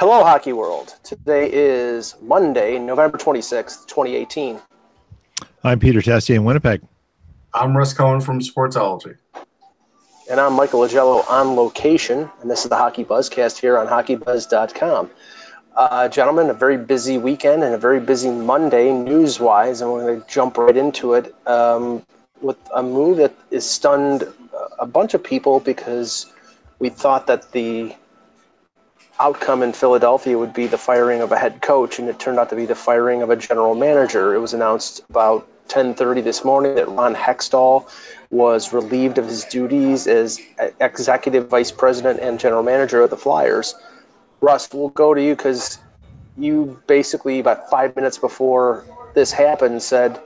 Hello, Hockey World. Today is Monday, November 26th, 2018. I'm Peter Tessier in Winnipeg. I'm Russ Cohen from Sportsology. And I'm Michael Augello on location, and this is the Hockey Buzzcast here on HockeyBuzz.com. Uh, gentlemen, a very busy weekend and a very busy Monday news-wise, and we're going to jump right into it um, with a move that is stunned a bunch of people because we thought that the outcome in Philadelphia would be the firing of a head coach, and it turned out to be the firing of a general manager. It was announced about 10:30 this morning that Ron Hextall was relieved of his duties as executive vice president and general manager of the Flyers. Russ, we'll go to you because you basically about five minutes before this happened said,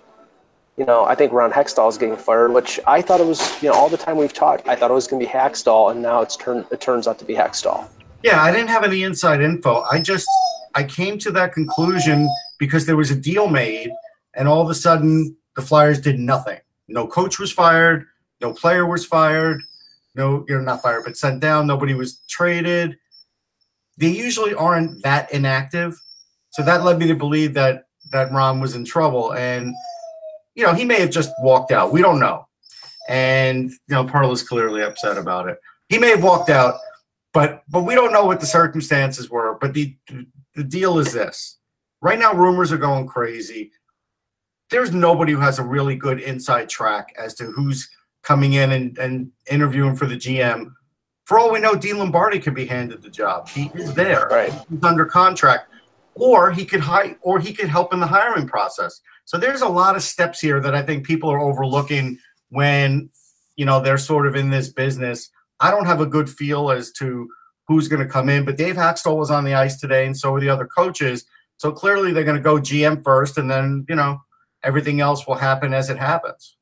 you know, I think Ron Hextall is getting fired, which I thought it was, you know, all the time we've talked, I thought it was going to be Hakstol, and now it's turned it turns out to be Hextall. Yeah, I didn't have any inside info. I just I came to that conclusion because there was a deal made, and all of a sudden the Flyers did nothing. No coach was fired. No player was fired. No, you're not fired, but sent down. Nobody was traded. They usually aren't that inactive, so that led me to believe that that Ron was in trouble. And you know, he may have just walked out. We don't know. And you know, Parle is clearly upset about it. He may have walked out, but but we don't know what the circumstances were. But the the deal is this: right now, rumors are going crazy there's nobody who has a really good inside track as to who's coming in and, and interviewing for the GM. For all we know, Dean Lombardi could be handed the job. He is there. Right. He's under contract. Or he could hire or he could help in the hiring process. So there's a lot of steps here that I think people are overlooking when you know they're sort of in this business. I don't have a good feel as to who's going to come in, but Dave Hakstol was on the ice today, and so were the other coaches. So clearly they're going to go GM first, and then you know everything else will happen as it happens.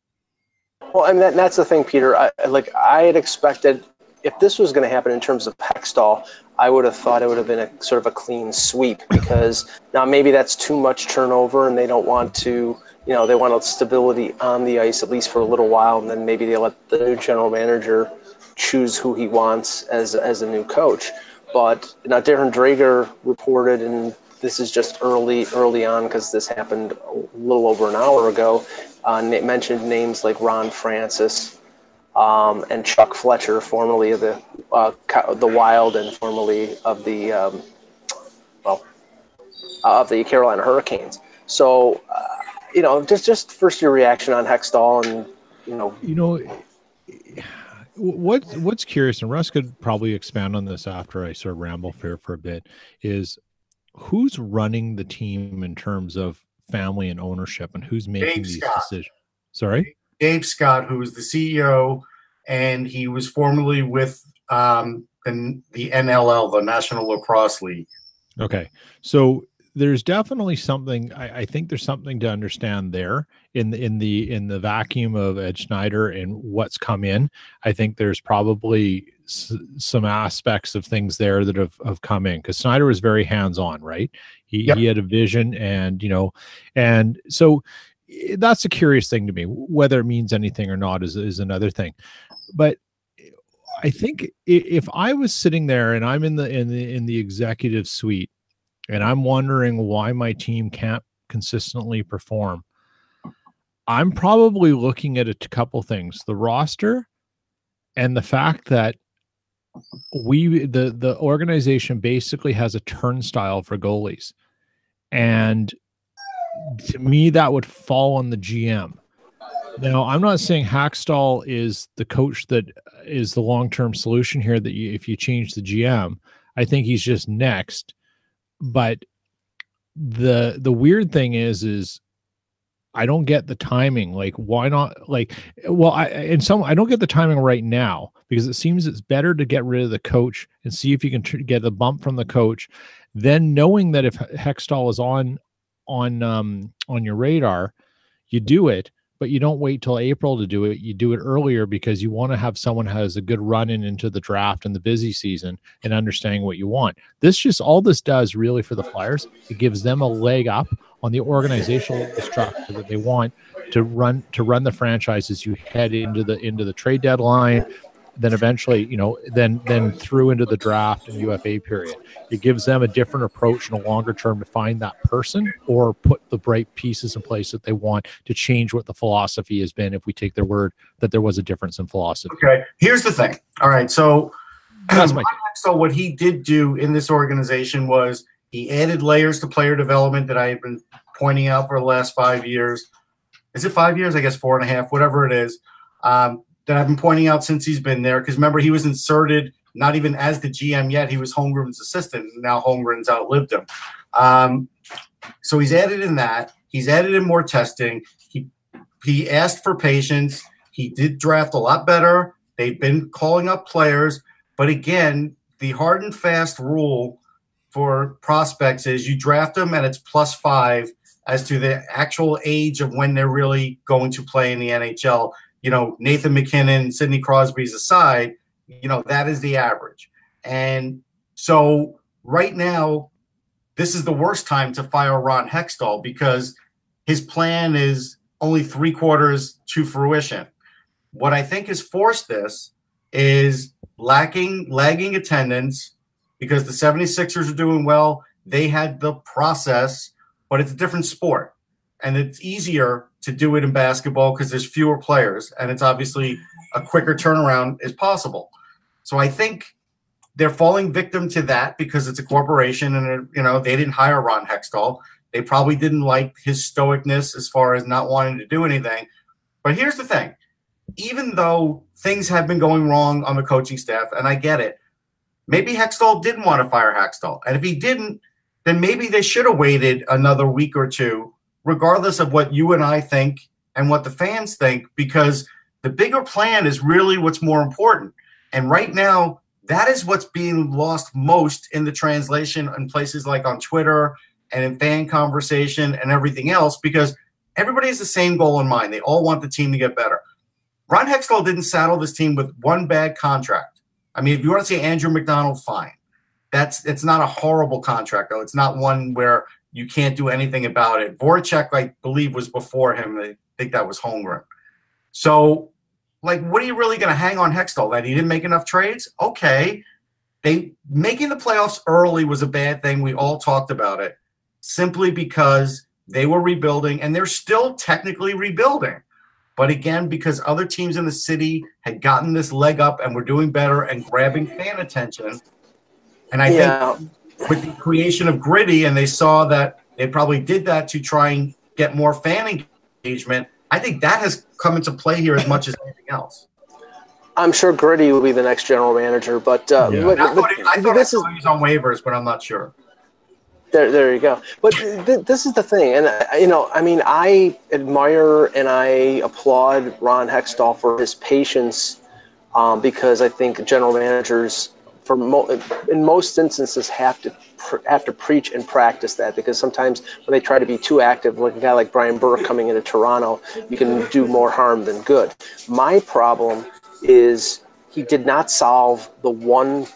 Well, and that, that's the thing, Peter. I, like I had expected, if this was going to happen in terms of Hextall, I would have thought it would have been a sort of a clean sweep because now maybe that's too much turnover, and they don't want to. You know, they want stability on the ice at least for a little while, and then maybe they let the new general manager choose who he wants as as a new coach. But now Darren Dreger reported and this is just early early on because this happened a little over an hour ago. Uh, mentioned names like Ron Francis um, and Chuck Fletcher, formerly of the uh, the Wild and formerly of the um, well uh, of the Carolina Hurricanes. So uh, you know, just just first your reaction on Hextall and you know you know what what's curious and Russ could probably expand on this after I sort of ramble here for a bit is who's running the team in terms of family and ownership and who's making Dave these Scott. decisions? Sorry? Dave Scott, who is the CEO, and he was formerly with um, the, the NLL, the National Lacrosse League. Okay. So there's definitely something I, I, think there's something to understand there in the in the in the vacuum of Ed Snider and what's come in. I think there's probably s- some aspects of things there that have, have come in because Snider was very hands on, right? He yep. he had a vision, and you know, and so eh, that's a curious thing to me. Whether it means anything or not is is another thing, but I think if I was sitting there and I'm in the in the in the executive suite and I'm wondering why my team can't consistently perform, I'm probably looking at a couple things the roster and the fact that we the the organization basically has a turnstile for goalies. And to me that would fall on the gm now i'm not saying Hakstol is the coach that uh, is the long-term solution here that you, if you change the gm i think he's just next but the the weird thing is is I don't get the timing. Like, why not? Like, well, I and some I don't get the timing right now because it seems it's better to get rid of the coach and see if you can tr- get a bump from the coach. Then knowing that if Hextall is on on um, on your radar, you do it but you don't wait till April to do it. You do it earlier because you want to have someone has a good run in into the draft and the busy season and understanding what you want. This just all this does really for the Flyers, it gives them a leg up on the organizational structure that they want to run to run the franchise as you head into the into the trade deadline then eventually, you know, then then through into the draft and UFA period. It gives them a different approach in a longer term to find that person or put the right pieces in place that they want to change what the philosophy has been. If we take their word that there was a difference in philosophy. Okay, here's the thing. All right, so so what he did do in this organization was he added layers to player development that I have been pointing out for the last five years. Is it five years? I guess four and a half, whatever it is. Um, that I've been pointing out since he's been there. Because remember, he was inserted not even as the GM yet. He was Holmgren's assistant. And now Holmgren's outlived him. Um, so he's added in that. He's added in more testing. He he asked for patience. He did draft a lot better. They've been calling up players, but again, the hard and fast rule for prospects is you draft them and it's plus five as to the actual age of when they're really going to play in the NHL you know, Nathan MacKinnon, Sidney Crosby's aside, you know, that is the average. And so right now, this is the worst time to fire Ron Hextall because his plan is only three quarters to fruition. What I think has forced this is lacking lagging attendance because the 76ers are doing well. They had the process, but it's a different sport. And it's easier to do it in basketball because there's fewer players and it's obviously a quicker turnaround is possible. So I think they're falling victim to that because it's a corporation and you know they didn't hire Ron Hextall. They probably didn't like his stoicness as far as not wanting to do anything. But here's the thing. Even though things have been going wrong on the coaching staff, and I get it, maybe Hextall didn't want to fire Hakstol. And if he didn't, then maybe they should have waited another week or two regardless of what you and I think and what the fans think, because the bigger plan is really what's more important. And right now, that is what's being lost most in the translation in places like on Twitter and in fan conversation and everything else, because everybody has the same goal in mind. They all want the team to get better. Ron Hextall didn't saddle this team with one bad contract. I mean, if you want to say Andrew MacDonald, fine. That's it's not a horrible contract though. It's not one where you can't do anything about it. Voracek, I believe, was before him. I think that was Holmgren. So, like, what are you really going to hang on Hextall? That he didn't make enough trades? Okay. They making the playoffs early was a bad thing. We all talked about it simply because they were rebuilding and they're still technically rebuilding. But again, because other teams in the city had gotten this leg up and were doing better and grabbing fan attention. And I yeah. think with the creation of Gritty, and they saw that they probably did that to try and get more fan engagement. I think that has come into play here as much as anything else. I'm sure Gritty will be the next general manager, but, uh, yeah. but, I thought, but I thought this is on waivers, but I'm not sure. There, there you go. But th- this is the thing, and uh, you know, I mean, I admire and I applaud Ron Hextall for his patience, um, because I think general managers for mo- in most instances have to pr- have to preach and practice that because sometimes when they try to be too active, like a guy like Brian Burke coming into Toronto, you can do more harm than good. My problem is he did not solve the one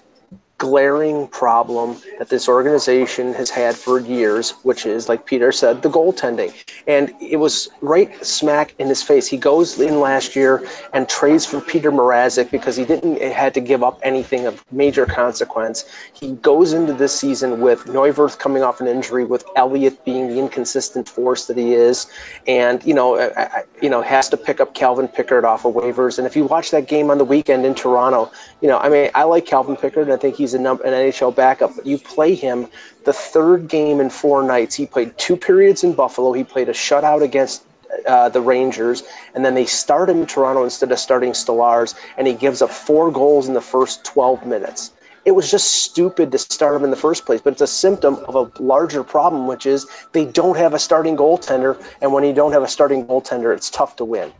glaring problem that this organization has had for years, which is, like Peter said, the goaltending. And it was right smack in his face. He goes in last year and trades for Peter Mrazek because he didn't had to give up anything of major consequence. He goes into this season with Neuwirth coming off an injury, with Elliott being the inconsistent force that he is, and you know, I, you know, has to pick up Calvin Pickard off of waivers. And if you watch that game on the weekend in Toronto, you know, I mean, I like Calvin Pickard, I think he's a num- an NHL backup. But you play him the third game in four nights. He played two periods in Buffalo. He played a shutout against uh, the Rangers, and then they start him in Toronto instead of starting Stolarz, and he gives up four goals in the first 12 minutes. It was just stupid to start him in the first place, but it's a symptom of a larger problem, which is they don't have a starting goaltender, and when you don't have a starting goaltender, it's tough to win.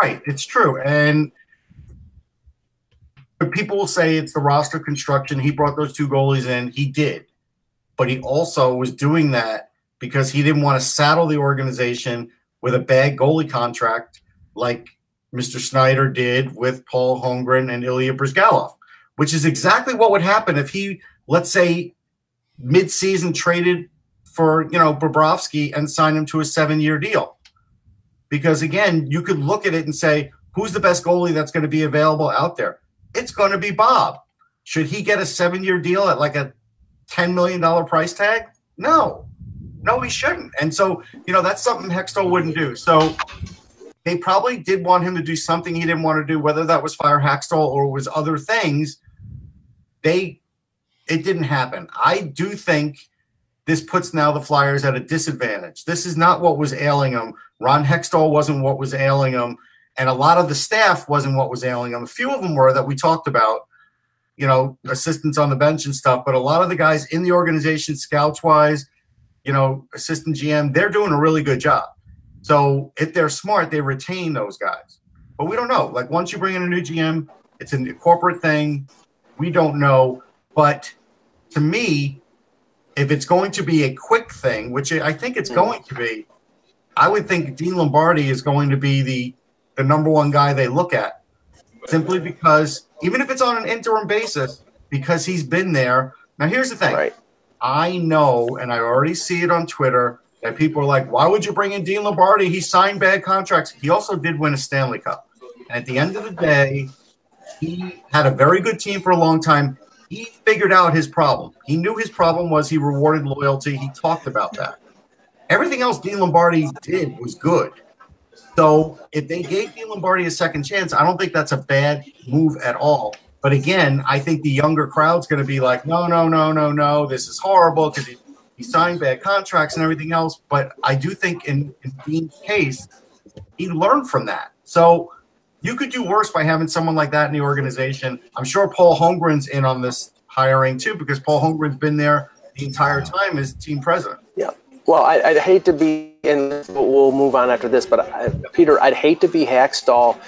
Right, it's true, and people will say it's the roster construction. He brought those two goalies in. He did. But he also was doing that because he didn't want to saddle the organization with a bad goalie contract like Mr. Snider did with Paul Holmgren and Ilya Bryzgalov, which is exactly what would happen if he, let's say, mid-season traded for you know Bobrovsky and signed him to a seven-year deal. Because again, you could look at it and say, who's the best goalie that's going to be available out there? It's going to be Bob. Should he get a seven-year deal at like a $10 million price tag? No. No, he shouldn't. And so, you know, that's something Hextall wouldn't do. So they probably did want him to do something he didn't want to do, whether that was fire Hakstol or was other things. They it didn't happen. I do think this puts now the Flyers at a disadvantage. This is not what was ailing them. Ron Hextall wasn't what was ailing them, and a lot of the staff wasn't what was ailing them. A few of them were that we talked about, you know, assistants on the bench and stuff. But a lot of the guys in the organization, scouts wise, you know, assistant GM, they're doing a really good job. So if they're smart, they retain those guys. But we don't know. Like once you bring in a new GM, it's a corporate thing. We don't know. But to me, if it's going to be a quick thing, which I think it's hmm. going to be, I would think Dean Lombardi is going to be the the number one guy they look at, simply because even if it's on an interim basis, because he's been there. Now here's the thing. Right. I know, and I already see it on Twitter that people are like, "Why would you bring in Dean Lombardi? He signed bad contracts. He also did win a Stanley Cup, and at the end of the day, he had a very good team for a long time. He figured out his problem. He knew his problem was he rewarded loyalty. He talked about that. Everything else Dean Lombardi did was good. So if they gave Dean Lombardi a second chance, I don't think that's a bad move at all. But again, I think the younger crowd's going to be like, no, no, no, no, no, this is horrible because he, he signed bad contracts and everything else. But I do think in, in Dean's case, he learned from that. So you could do worse by having someone like that in the organization. I'm sure Paul Holmgren's in on this hiring too because Paul Holmgren's been there the entire time as team president. Yeah. Well, I, I'd hate to be, and we'll move on after this, but I, Peter, I'd hate to be Hakstol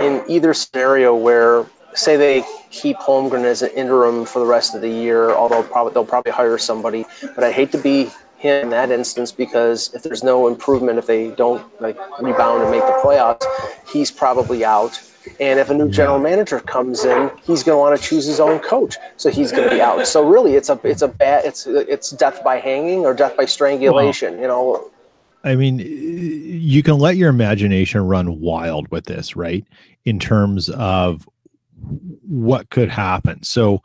in either scenario where, say, they keep Holmgren as an interim for the rest of the year, although probably they'll probably hire somebody. But I'd hate to be him in that instance because if there's no improvement, if they don't like rebound and make the playoffs, he's probably out. And if a new general manager comes in, he's going to want to choose his own coach, so he's going to be out. So really, it's a it's a bad it's it's death by hanging or death by strangulation. you know, I mean, you can let your imagination run wild with this, right? In terms of what could happen. So,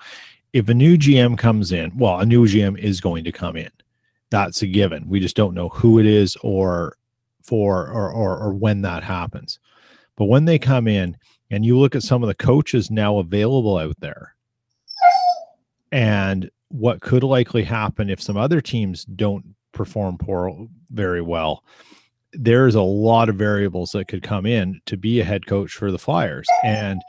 if a new GM comes in, well, a new GM is going to come in. That's a given. We just don't know who it is or for or or, or when that happens. But when they come in and you look at some of the coaches now available out there and what could likely happen if some other teams don't perform poor very well, there's a lot of variables that could come in to be a head coach for the Flyers. And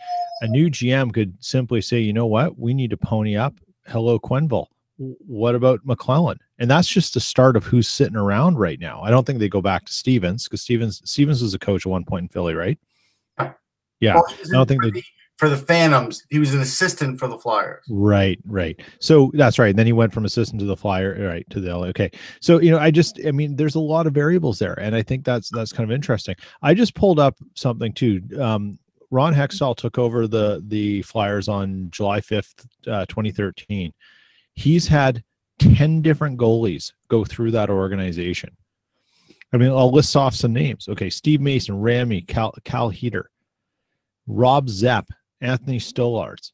a new GM could simply say, you know what, we need to pony up. Hello, Quenneville. What about McLellan? And that's just the start of who's sitting around right now. I don't think they go back to Stevens because Stevens Stevens was a coach at one point in Philly, right? Yeah, I don't think for, they. the, for the Phantoms, he was an assistant for the Flyers. Right, right. So that's right. And then he went from assistant to the flyer, right, to the LA. Okay. So, you know, I just I mean, there's a lot of variables there. And I think that's that's kind of interesting. I just pulled up something too. Um, Ron Hextall took over the the Flyers on July 5th, uh, 2013. He's had 10 different goalies go through that organization. I mean, I'll list off some names. Okay, Steve Mason, Ramy, Cal, Cal Heeter, Rob Zepp, Anthony Stolarz.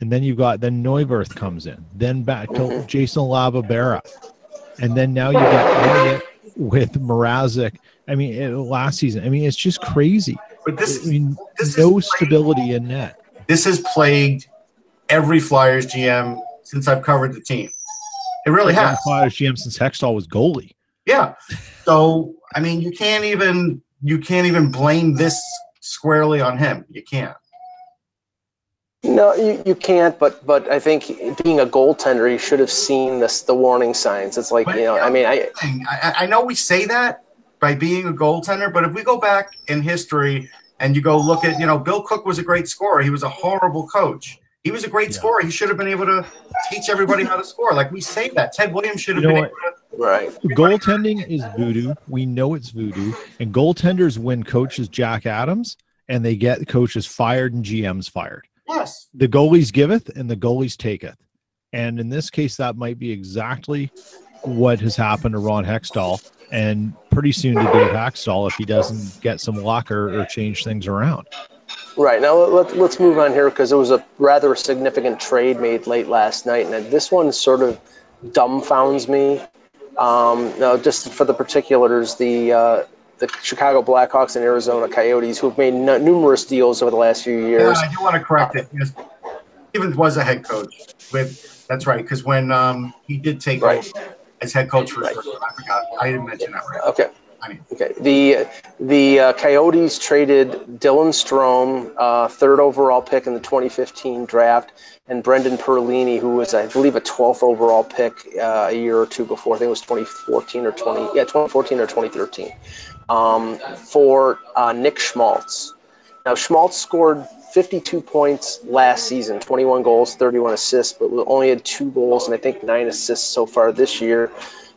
And then you've got then Neuwirth comes in, then back to Jason LaBarbera. And then now you got Elliott with Mrazek. I mean, it- last season. I mean, it's just crazy. But this, I mean, this no is stability in net. this has plagued every Flyers GM since I've covered the team. It really has. Flyers GM since Hextall was goalie. Yeah. So I mean, you can't even you can't even blame this squarely on him. You can't. No, you, you can't. But but I think being a goaltender, you should have seen this the warning signs. It's like But, you know, yeah, I mean, I thing. I, I know we say that by being a goaltender, but if we go back in history and you go look at, you know, Bill Cook was a great scorer. He was a horrible coach. He was a great Yeah. scorer. He should have been able to teach everybody how to score. Like we say that. Ted Williams should have You know been what? able to Right. Goaltending is voodoo. We know it's voodoo. And goaltenders win coaches Jack Adams and they get coaches fired and GMs fired. Yes. The goalies giveth and the goalies taketh. And in this case, that might be exactly what has happened to Ron Hextall and pretty soon to Dave Hakstol if he doesn't get some luck or, or change things around. Right. Now let, let's move on here because it was a rather significant trade made late last night. And this one sort of dumbfounds me. Um, now, just for the particulars, the uh, the Chicago Blackhawks and Arizona Coyotes, who've made n- numerous deals over the last few Yeah, years. I do want to correct it. Yes. Stevens was a head coach. With that's right, because when um, he did take Right. over as head coach for, I forgot. I didn't mention that right. Okay. Okay. The the uh, Coyotes traded Dylan Strome, uh, third overall pick in the 2015 draft, and Brendan Perlini, who was I believe a 12th overall pick uh, a year or two before. I think it was 2014 or 20 yeah 2014 or 2013 um, for uh, Nick Schmaltz. Now Schmaltz scored 52 points last season, 21 goals, 31 assists, but only had two goals and I think nine assists so far this year.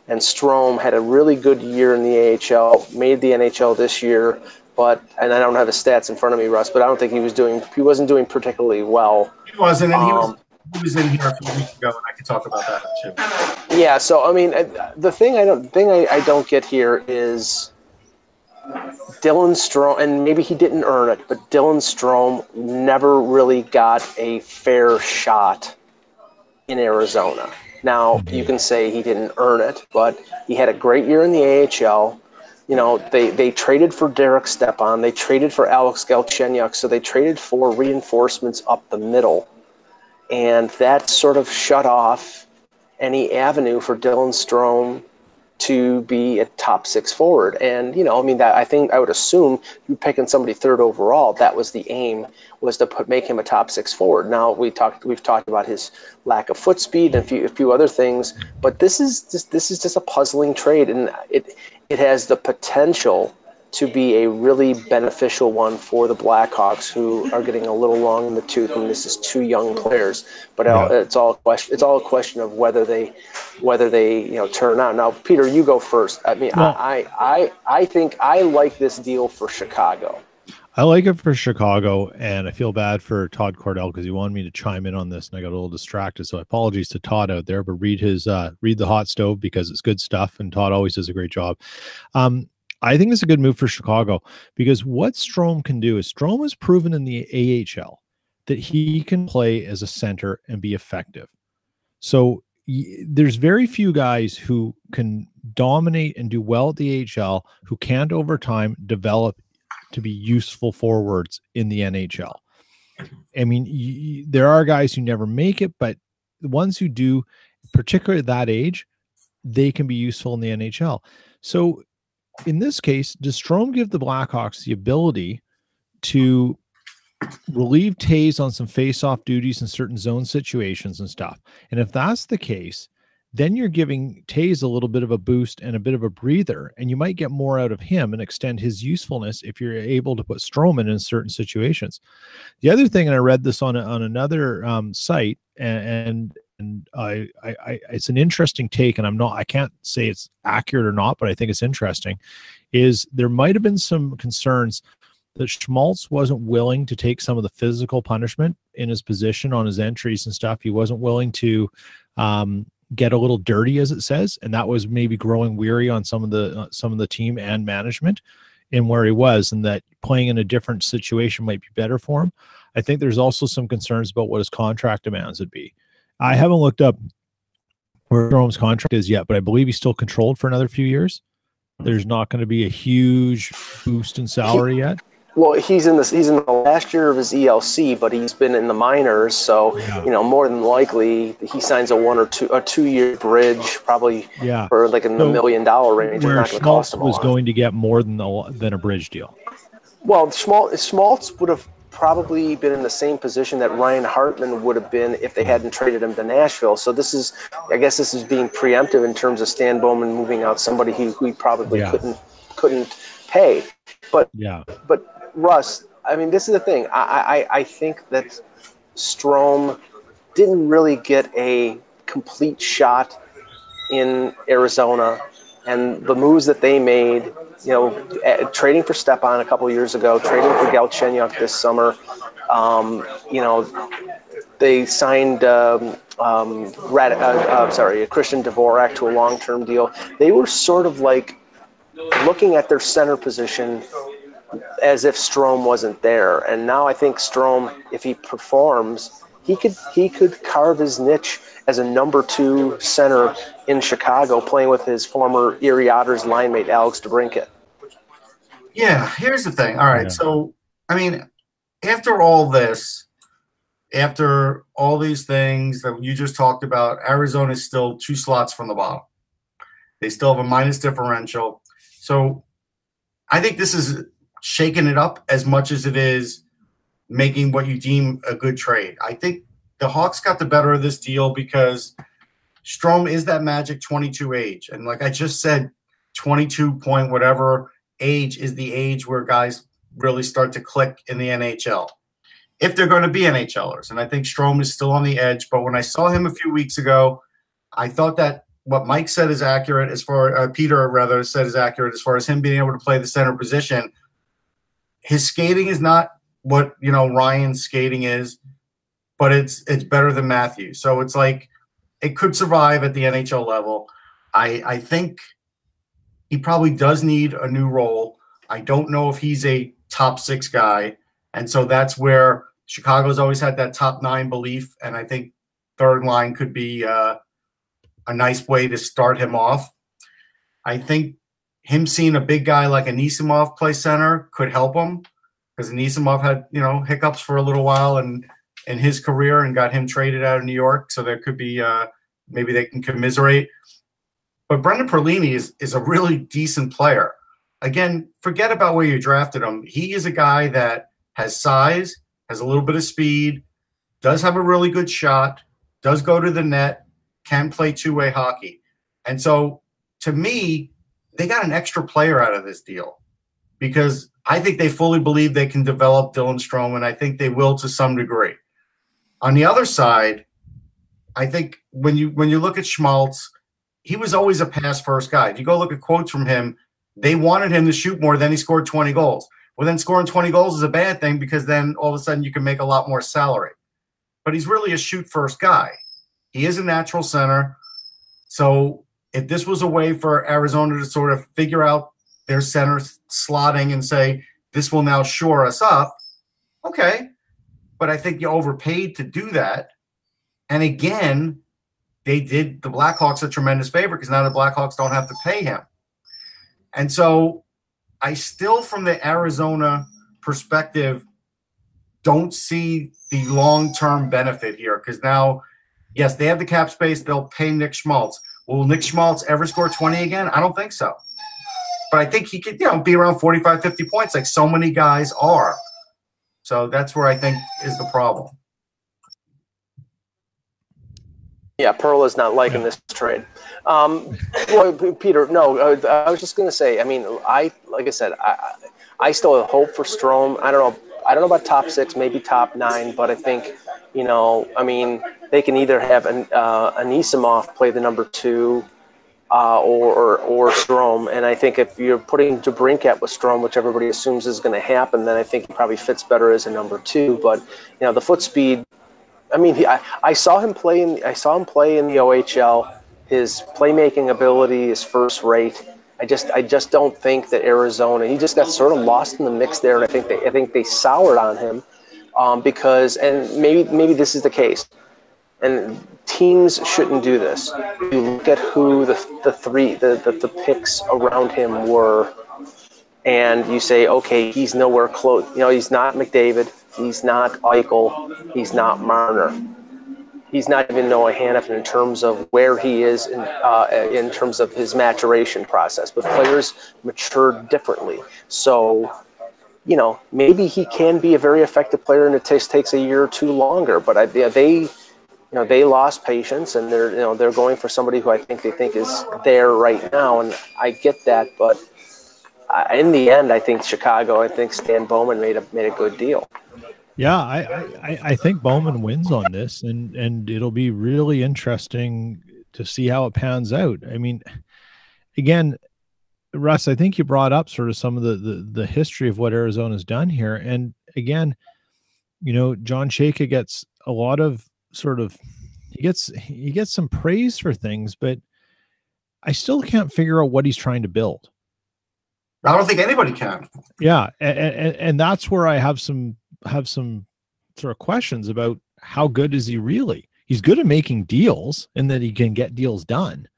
And Strome had a really good year in the AHL, made the NHL this year, but and I don't have his stats in front of me, Russ, but I don't think he was doing he wasn't doing particularly well. he wasn't, and he was Um, he was in here a few weeks ago, and I could talk about that too. Yeah, so I mean, uh, the thing I don't thing I, I don't get here is Dylan Strome, and maybe he didn't earn it, but Dylan Strome never really got a fair shot in Arizona. Now mm-hmm. you can say he didn't earn it, but he had a great year in the AHL. You know, they, they traded for Derek Stepan, they traded for Alex Galchenyuk, so they traded for reinforcements up the middle, and that sort of shut off any avenue for Dylan Strome to be a top six forward. And you know, I mean, that I think I would assume you're picking somebody third overall. That was the aim was to put make him a top six forward. Now we talked we've talked about his lack of foot speed and a few, a few other things, but this is just this is just a puzzling trade, and it it has the potential to be a really beneficial one for the Blackhawks, who are getting a little long in the tooth, and this is two young players. But uh, Yeah. it's all a question. It's all a question of whether they, whether they, you know, turn out. Now, Peter, you go first. I mean, Well- I, I, I think I like this deal for Chicago. I like it for Chicago, and I feel bad for Todd Cordell because he wanted me to chime in on this, and I got a little distracted. So apologies to Todd out there, but read his uh, read the hot stove because it's good stuff, and Todd always does a great job. Um, I think it's a good move for Chicago because what Strome can do is Strome has proven in the AHL that he can play as a center and be effective. So there's very few guys who can dominate and do well at the AHL who can't over time develop to be useful forwards in the NHL. I mean, there are guys who never make it, but the ones who do, particularly at that age, they can be useful in the NHL. So, in this case, does Strome give the Blackhawks the ability to relieve Toews on some face-off duties in certain zone situations and stuff? And if that's the case, then you're giving Toews a little bit of a boost and a bit of a breather, and you might get more out of him and extend his usefulness if you're able to put Stroman in certain situations. The other thing, and I read this on on another um, site, and and, and I, I, I it's an interesting take, and I'm not I can't say it's accurate or not, but I think it's interesting. Is there might have been some concerns that Schmaltz wasn't willing to take some of the physical punishment in his position on his entries and stuff. He wasn't willing to um, get a little dirty, as it says, and that was maybe growing weary on some of the uh, some of the team and management in where he was, and that playing in a different situation might be better for him. I think there's also some concerns about what his contract demands would be. I haven't looked up where Jerome's contract is yet, but I believe he's still controlled for another few years. There's not going to be a huge boost in salary yet. Well, he's in this. He's in the last year of his ELC, but he's been in the minors, so Yeah. you know more than likely he signs a one or two a two year bridge, probably Yeah. for like in the So, million dollar range. Where not going cost Schmaltz was going to get more than the than a bridge deal. Well, Schmaltz, Schmaltz would have probably been in the same position that Ryan Hartman would have been if they hadn't traded him to Nashville. So this is, I guess, this is being preemptive in terms of Stan Bowman moving out somebody who, he probably Yeah. couldn't couldn't pay. But Yeah. but Russ, I mean, this is the thing. I I, I think that Strome didn't really get a complete shot in Arizona, and the moves that they made, you know, trading for Stepan a couple years ago, trading for Galchenyuk this summer, um, you know, they signed um, um, Rad, uh, uh, sorry, Christian Dvorak to a long-term deal. They were sort of like looking at their center position as if Strome wasn't there. And now I think Strome, if he performs, he could he could carve his niche as a number two center in Chicago, playing with his former Erie Otters line mate Alex DeBrincat. Yeah, here's the thing. All right, yeah. so I mean, after all this, after all these things that you just talked about, Arizona is still two slots from the bottom. They still have a minus differential. So I think this is shaking it up as much as it is making what you deem a good trade. I think the Hawks got the better of this deal because Strome is that magic 22 age. And like I just said, 22 point whatever age is the age where guys really start to click in the NHL. If they're going to be NHLers. And I think Strome is still on the edge. But when I saw him a few weeks ago, I thought that what Mike said is accurate as far uh, Peter rather said is accurate as far as him being able to play the center position. His skating is not what you know Ryan's skating is, but it's it's better than Matthew. So it's like it could survive at the NHL level. I I think he probably does need a new role. I don't know if he's a top six guy, and so that's where Chicago's always had that top nine belief, and I think third line could be. Uh, a nice way to start him off. I think him seeing a big guy like Anisimov play center could help him because Anisimov had you know hiccups for a little while and in his career and got him traded out of New York. So there could be uh, maybe they can commiserate. But Brendan Perlini is is a really decent player. Again, forget about where you drafted him. He is a guy that has size, has a little bit of speed, does have a really good shot, does go to the net, can play two way hockey. And so to me, they got an extra player out of this deal because I think they fully believe they can develop Dylan Strome, and I think they will to some degree. On the other side, I think when you when you look at Schmaltz, he was always a pass first guy. If you go look at quotes from him, they wanted him to shoot more, then he scored 20 goals. Well, then scoring 20 goals is a bad thing because then all of a sudden you can make a lot more salary. But he's really a shoot first guy. He is a natural center. So if this was a way for Arizona to sort of figure out their center slotting and say, this will now shore us up, okay. But I think you overpaid to do that. And again, they did the Blackhawks a tremendous favor because now the Blackhawks don't have to pay him. And so I still, from the Arizona perspective, don't see the long term benefit here because now Yes, they have the cap space. They'll pay Nick Schmaltz. Will Nick Schmaltz ever score 20 again? I don't think so. But I think he could, you know, be around 45, 50 points like so many guys are. So that's where I think is the problem. Yeah, Pearl is not liking this trade. Um, well, Peter, no, uh, I was just going to say. I mean, I like I said, I, I still have hope for Strome. I don't know. I don't know about top six, maybe top nine, but I think, you know, I mean, they can either have an uh, Anisimov play the number two, uh, or, or or Strome. And I think if you're putting DeBrincat with Strome, which everybody assumes is going to happen, then I think he probably fits better as a number two. But you know, the foot speed. I mean, he, I, I saw him play in I saw him play in the OHL. His playmaking ability is first rate. I just I just don't think that Arizona. He just got sort of lost in the mix there, and I think they I think they soured on him um, because and maybe maybe this is the case and teams shouldn't do this. You look at who the, the three, the, the, the picks around him were, and you say, okay, he's nowhere close. You know, he's not McDavid, he's not Eichel, he's not Marner. He's not even Noah Hanifin in terms of where he is in, uh, in terms of his maturation process. But players mature differently. So, you know, maybe he can be a very effective player and it takes, takes a year or two longer. But I, they you know they lost patience and they're you know they're going for somebody who I think they think is there right now and I get that but in the end I think Chicago I think Stan Bowman made a made a good deal Yeah, I, I, I think Bowman wins on this, and and it'll be really interesting to see how it pans out. I mean, again, Russ, I think you brought up sort of some of the the, the history of what Arizona's done here, and again, you know, John Chayka gets a lot of sort of he gets he gets some praise for things, but I still can't figure out what he's trying to build. I don't think anybody can. Yeah, and, and, and that's where I have some have some sort of questions about how good is he really? He's good at making deals and that he can get deals done,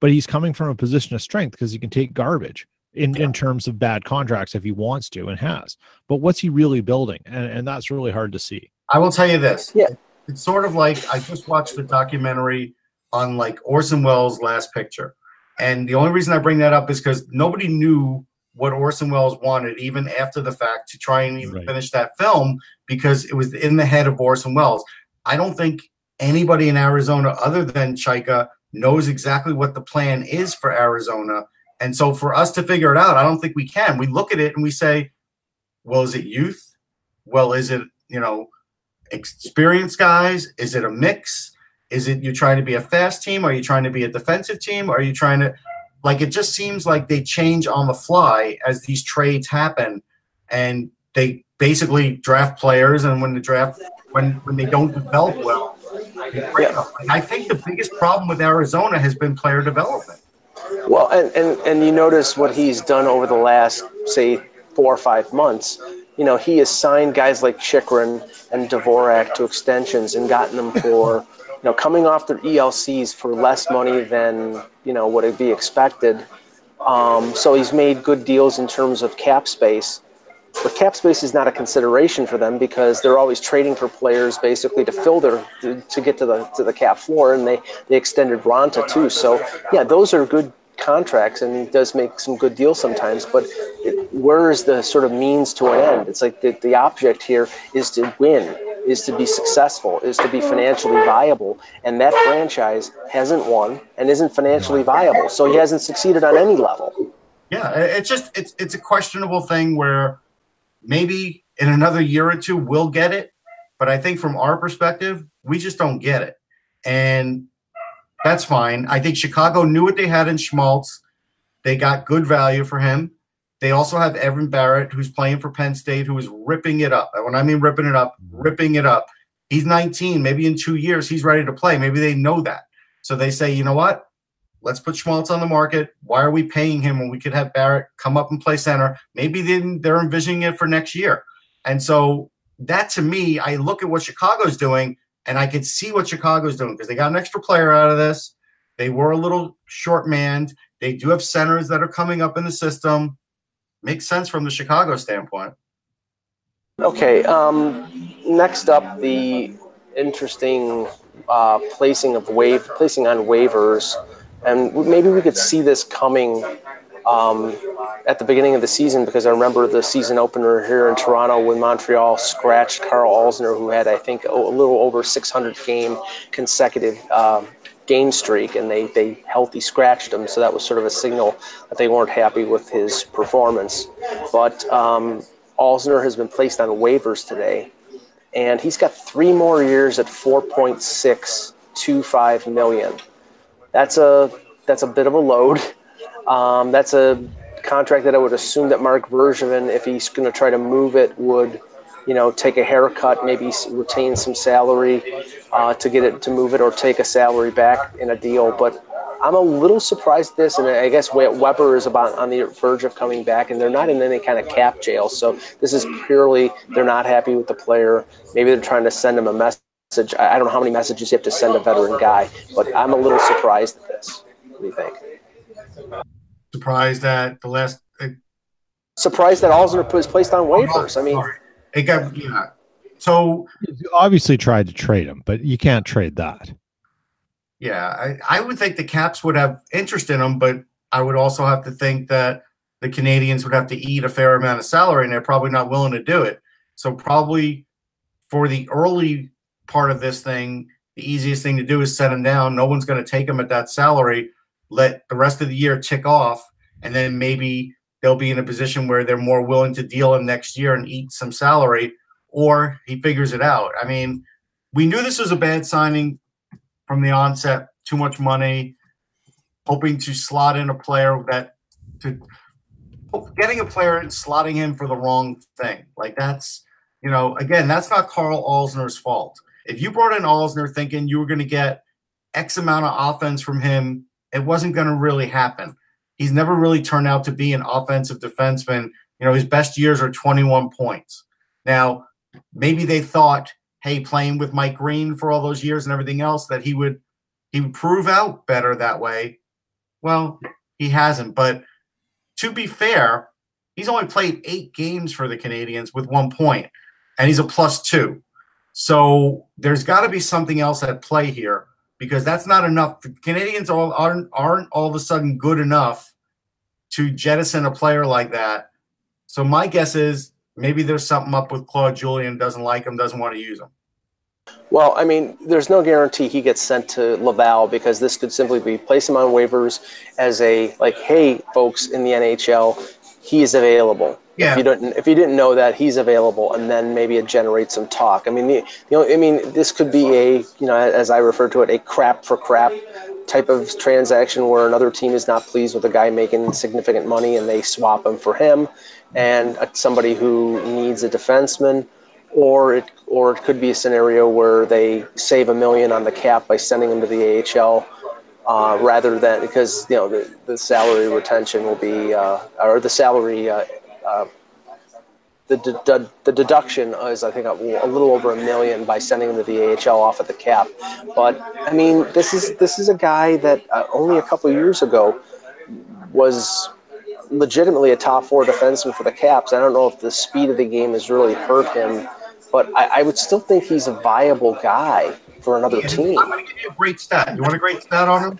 but he's coming from a position of strength because he can take garbage in, in terms of bad contracts if he wants to and has. But what's he really building? And, and that's really hard to see. I will tell you this. Yeah. It's sort of like I just watched the documentary on like Orson Welles' last picture. And the only reason I bring that up is because nobody knew what Orson Welles wanted, even after the fact, to try and even Right. finish that film because it was in the head of Orson Welles. I don't think anybody in Arizona, other than Chayka, knows exactly what the plan is for Arizona. And so for us to figure it out, I don't think we can. We look at it and we say, well, is it youth? Well, is it, you know, experienced guys? Is it a mix? Is it you're trying to be a fast team? Are you trying to be a defensive team? Are you trying to like it just seems like they change on the fly as these trades happen and they basically draft players and when the draft when when they don't develop well they trade them. And I think the biggest problem with Arizona has been player development. Well, and, and, and you notice what he's done over the last, say, four or five months. You know, he has signed guys like Chychrun and Dvorak to extensions and gotten them for, you know, coming off their ELCs for less money than, you know, would be expected. Um, so he's made good deals in terms of cap space. But cap space is not a consideration for them because they're always trading for players basically to fill their to, to get to the to the cap floor, and they they extended Ronta too. So yeah, those are good contracts, and he does make some good deals sometimes. But it, where is the sort of means to an end? It's like the the object here is to win, is to be successful, is to be financially viable, and that franchise hasn't won and isn't financially viable, so he hasn't succeeded on any level. Yeah, it's just it's it's a questionable thing where maybe in another year or two we'll get it, but I think from our perspective, we just don't get it. And that's fine. I think Chicago knew what they had in Schmaltz. They got good value for him. They also have Evan Barratt, who's playing for Penn State, who is ripping it up. And when I mean ripping it up, mm-hmm. ripping it up. He's 19. Maybe in two years he's ready to play. Maybe they know that. So they say, you know what? Let's put Schmaltz on the market. Why are we paying him when we could have Barrett come up and play center? Maybe then they're envisioning it for next year. And so that to me, I look at what Chicago's doing and I could see what Chicago's doing because they got an extra player out of this. They were a little short manned. They do have centers that are coming up in the system. Makes sense from the Chicago standpoint. Okay. Um, next up, the interesting uh, placing of wave placing on waivers, and maybe we could see this coming um, at the beginning of the season because I remember the season opener here in Toronto when Montreal scratched Karl Alzner, who had I think a little over 600 game consecutive. Um, game streak and they, they healthy scratched him so that was sort of a signal that they weren't happy with his performance but um, Alsner has been placed on waivers today, and he's got three more years at 4.625 million. That's a that's a bit of a load. Um, that's a contract that I would assume that Marc Bergevin, if he's going to try to move it, would you know take a haircut, maybe retain some salary uh, to get it to move it, or take a salary back in a deal. But I'm a little surprised at this, and I guess Weber is about on the verge of coming back, and they're not in any kind of cap jail. So this is purely they're not happy with the player. Maybe they're trying to send him a message. I I don't know how many messages you have to send a veteran guy, but I'm a little surprised at this. What do you think? Surprised that the last it, Surprised that Alzner was placed on waivers. I mean, it got yeah. So You obviously tried to trade him, but you can't trade that. Yeah, I, I would think the Caps would have interest in him, but I would also have to think that the Canadiens would have to eat a fair amount of salary, and they're probably not willing to do it. So probably for the early part of this thing, the easiest thing to do is set him down. No one's going to take him at that salary. Let the rest of the year tick off, and then maybe they'll be in a position where they're more willing to deal him next year and eat some salary. or he figures it out. I mean, we knew this was a bad signing from the onset. Too much money, hoping to slot in a player that to getting a player and slotting him for the wrong thing. Like that's you know, again, that's not Karl Alzner's fault. If you brought in Alzner thinking you were going to get X amount of offense from him, it wasn't going to really happen. He's never really turned out to be an offensive defenseman. You know, his best years are 21 points. Now, maybe they thought, hey, playing with Mike Green for all those years and everything else, that he would he would prove out better that way. Well, he hasn't. But to be fair, he's only played eight games for the Canadiens with one point and he's a plus two. So there's got to be something else at play here because that's not enough. The Canadiens all aren't aren't all of a sudden good enough to jettison a player like that. So my guess is maybe there's something up with Claude Julien doesn't like him, doesn't want to use him. Well, I mean, there's no guarantee he gets sent to Laval because this could simply be place him on waivers as a like, hey, folks in the NHL, he is available. Yeah. If you didn't, if you didn't know that he's available, and then maybe it generates some talk. I mean, the, you know, I mean, this could be a, you know, as I refer to it, a crap for crap type of transaction where another team is not pleased with a guy making significant money and they swap him for him, and somebody who needs a defenseman, or it, or it could be a scenario where they save a million on the cap by sending him to the AHL uh, rather than because you know the, the salary retention will be uh, or the salary uh, uh, the, de- the deduction is, I think, a, little over a million by sending the VHL off at the cap. But I mean, this is this is a guy that uh, only a couple years ago was legitimately a top four defenseman for the Caps. I don't know if the speed of the game has really hurt him, but I, I would still think he's a viable guy for another yeah, team. I'm going to give you a great stat. You want a great stat on him?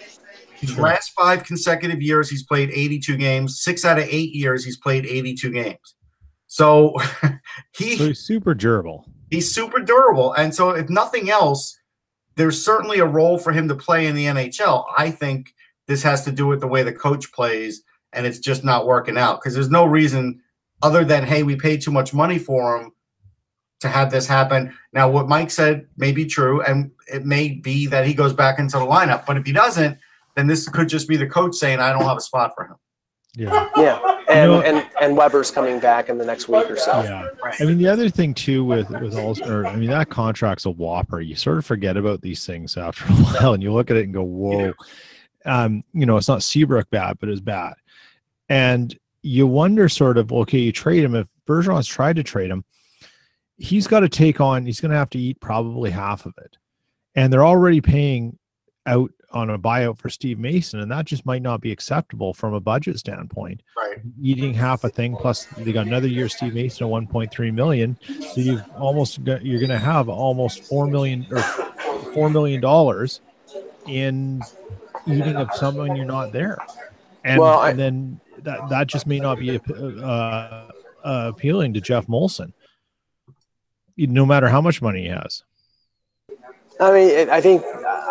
His last five consecutive years, he's played 82 games. Six out of eight years, he's played 82 games. So he, so he's super durable. He's super durable. And so, if nothing else, there's certainly a role for him to play in the NHL. I think this has to do with the way the coach plays, and it's just not working out because there's no reason other than, hey, we paid too much money for him to have this happen. Now, what Mike said may be true, and it may be that he goes back into the lineup. But if he doesn't, then this could just be the coach saying, "I don't have a spot for him." Yeah, yeah, and you know, and and Weber's coming back in the next week or so. Yeah, I mean the other thing too with with all, or I mean that contract's a whopper. You sort of forget about these things after a while, and you look at it and go, "Whoa." Um, you know, it's not Seabrook bad, but it's bad, and you wonder sort of, okay, you trade him. If Bergevin's tried to trade him, he's got to take on. He's going to have to eat probably half of it, and they're already paying out on a buyout for Steve Mason, and that just might not be acceptable from a budget standpoint. Right. Eating half a thing plus they got another year Steve Mason at 1.3 million, so you've almost got, you're going to have almost four million or four million dollars in eating of someone you're not there, and, well, I, and then that that just may not be uh, uh, appealing to Geoff Molson, no matter how much money he has. I mean, I think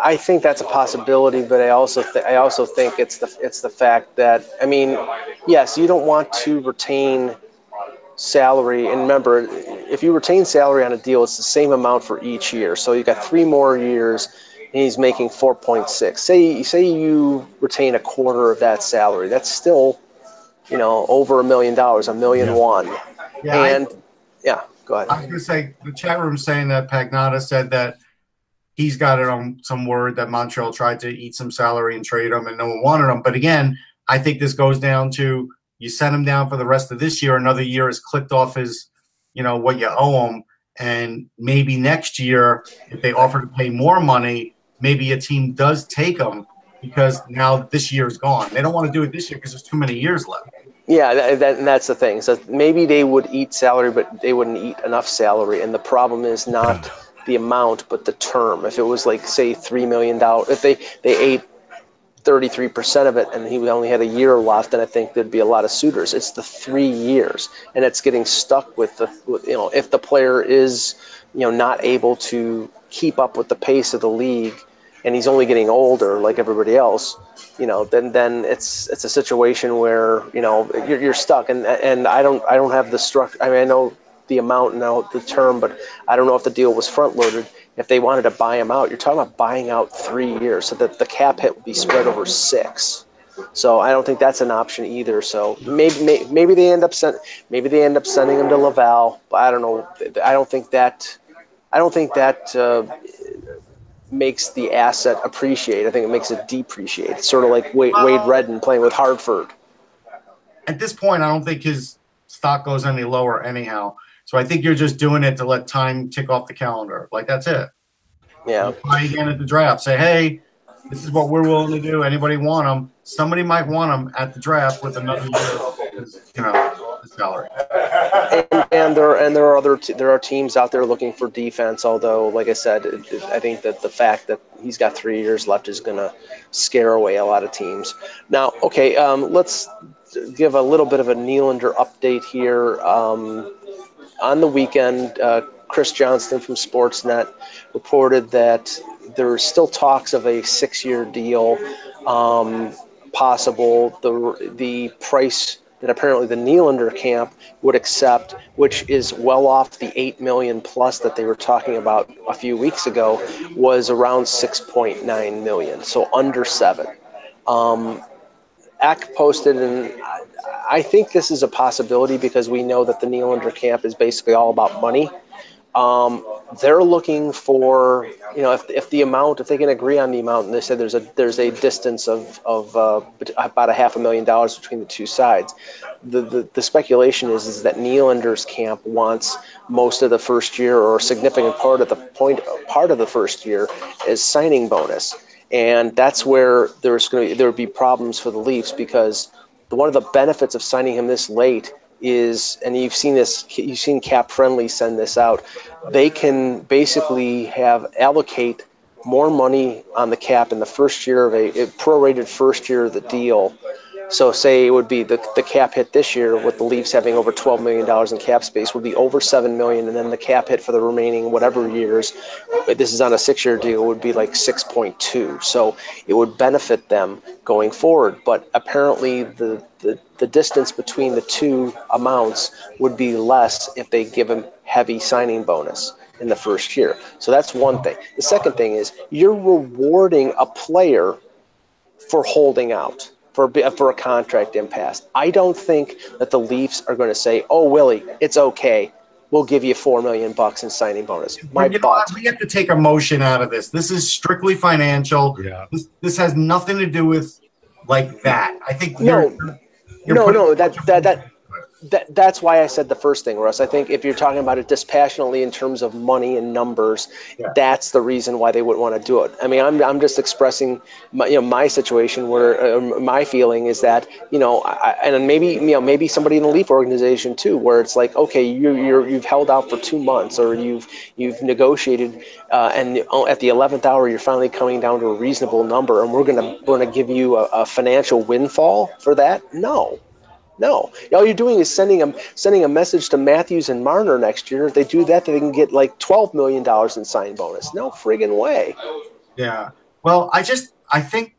I think that's a possibility, but I also th- I also think it's the it's the fact that I mean, yes, you don't want to retain salary, and remember, if you retain salary on a deal, it's the same amount for each year. So you got three more years, and he's making four point six. Say say you retain a quarter of that salary, that's still, you know, over a million dollars, a million yeah. one, yeah, and I, yeah. Go ahead. I was going to say the chat room saying that Pagnotta said that he's got it on some word that Montreal tried to eat some salary and trade him, and no one wanted him. But again, I think this goes down to you send him down for the rest of this year. Another year is clicked off his, you know, what you owe him, and maybe next year, if they offer to pay more money, maybe a team does take him because now this year is gone. They don't want to do it this year because there's too many years left. Yeah, that, that, and that's the thing. So maybe they would eat salary, but they wouldn't eat enough salary. And the problem is not the amount, but the term. If it was like say three million dollars, if they they ate 33% of it and he only had a year left then i think there'd be a lot of suitors it's the three years and it's getting stuck with the you know if the player is you know not able to keep up with the pace of the league and he's only getting older like everybody else you know then then it's it's a situation where you know you're, you're stuck and and i don't i don't have the structure i mean i know the amount now the term, but I don't know if the deal was front loaded. If they wanted to buy him out, you're talking about buying out three years, so that the cap hit would be spread over six. So I don't think that's an option either. So maybe maybe, maybe they end up send, maybe they end up sending him to Laval. I don't know. I don't think that I don't think that uh, makes the asset appreciate. I think it makes it depreciate. It's sort of like Wade, Wade Redden playing with Hartford. At this point, I don't think his stock goes any lower anyhow. So I think you're just doing it to let time tick off the calendar. Like that's it. Yeah. Try again at the draft. Say, hey, this is what we're willing to do. Anybody want them? Somebody might want them at the draft with another year, you know, salary. And, and there and there are other t- there are teams out there looking for defense. Although, like I said, it, it, I think that the fact that he's got three years left is going to scare away a lot of teams. Now, okay, um, let's give a little bit of a Nylander update here. Um, on the weekend, uh, Chris Johnston from Sportsnet reported that there are still talks of a six-year deal um, possible. The the price that apparently the Nylander camp would accept, which is well off the eight million plus that they were talking about a few weeks ago, was around six point nine million, so under seven. Um, Eck posted, and I think this is a possibility because we know that the Nylander camp is basically all about money. Um, they're looking for, you know, if, if the amount, if they can agree on the amount, and they said there's a there's a distance of of uh, about a half a million dollars between the two sides. The, the the speculation is is that Nylander's camp wants most of the first year or a significant part of the point part of the first year is signing bonus, and that's where there's going to there would be problems for the Leafs because one of the benefits of signing him this late is, and you've seen this, you've seen Cap Friendly send this out. They can basically have allocate more money on the cap in the first year of a, a prorated first year of the deal. So say it would be the, the cap hit this year with the Leafs having over $12 million in cap space would be over 7 million. And then the cap hit for the remaining whatever years, this is on a six year deal, would be like 6.2. So it would benefit them going forward. But apparently the, the, the distance between the two amounts would be less if they give him heavy signing bonus in the first year. So that's one thing. The second thing is you're rewarding a player for holding out for a, for a contract impasse. I don't think that the Leafs are going to say, "Oh, Willie, it's okay. We'll give you four million bucks in signing bonus." My you know, we have to take emotion out of this. This is strictly financial. Yeah. This, this has nothing to do with like that. I think No. you're- you're no, no, that that that. That, that's why I said the first thing, Russ. I think if you're talking about it dispassionately in terms of money and numbers, Yeah. that's the reason why they would want to do it. I mean, I'm, I'm just expressing my, you know, my situation where uh, my feeling is that, you know, I, and maybe, you know, maybe somebody in the Leaf organization too, where it's like, okay, you, you're, you've held out for two months or you've, you've negotiated uh, and at the 11th hour, you're finally coming down to a reasonable number and we're going to, we're to give you a, a financial windfall for that. No, no, all you're doing is sending a sending a message to Matthews and Marner next year. If they do that, they can get like twelve million dollars in sign bonus. No friggin' way. Yeah. Well, I just I think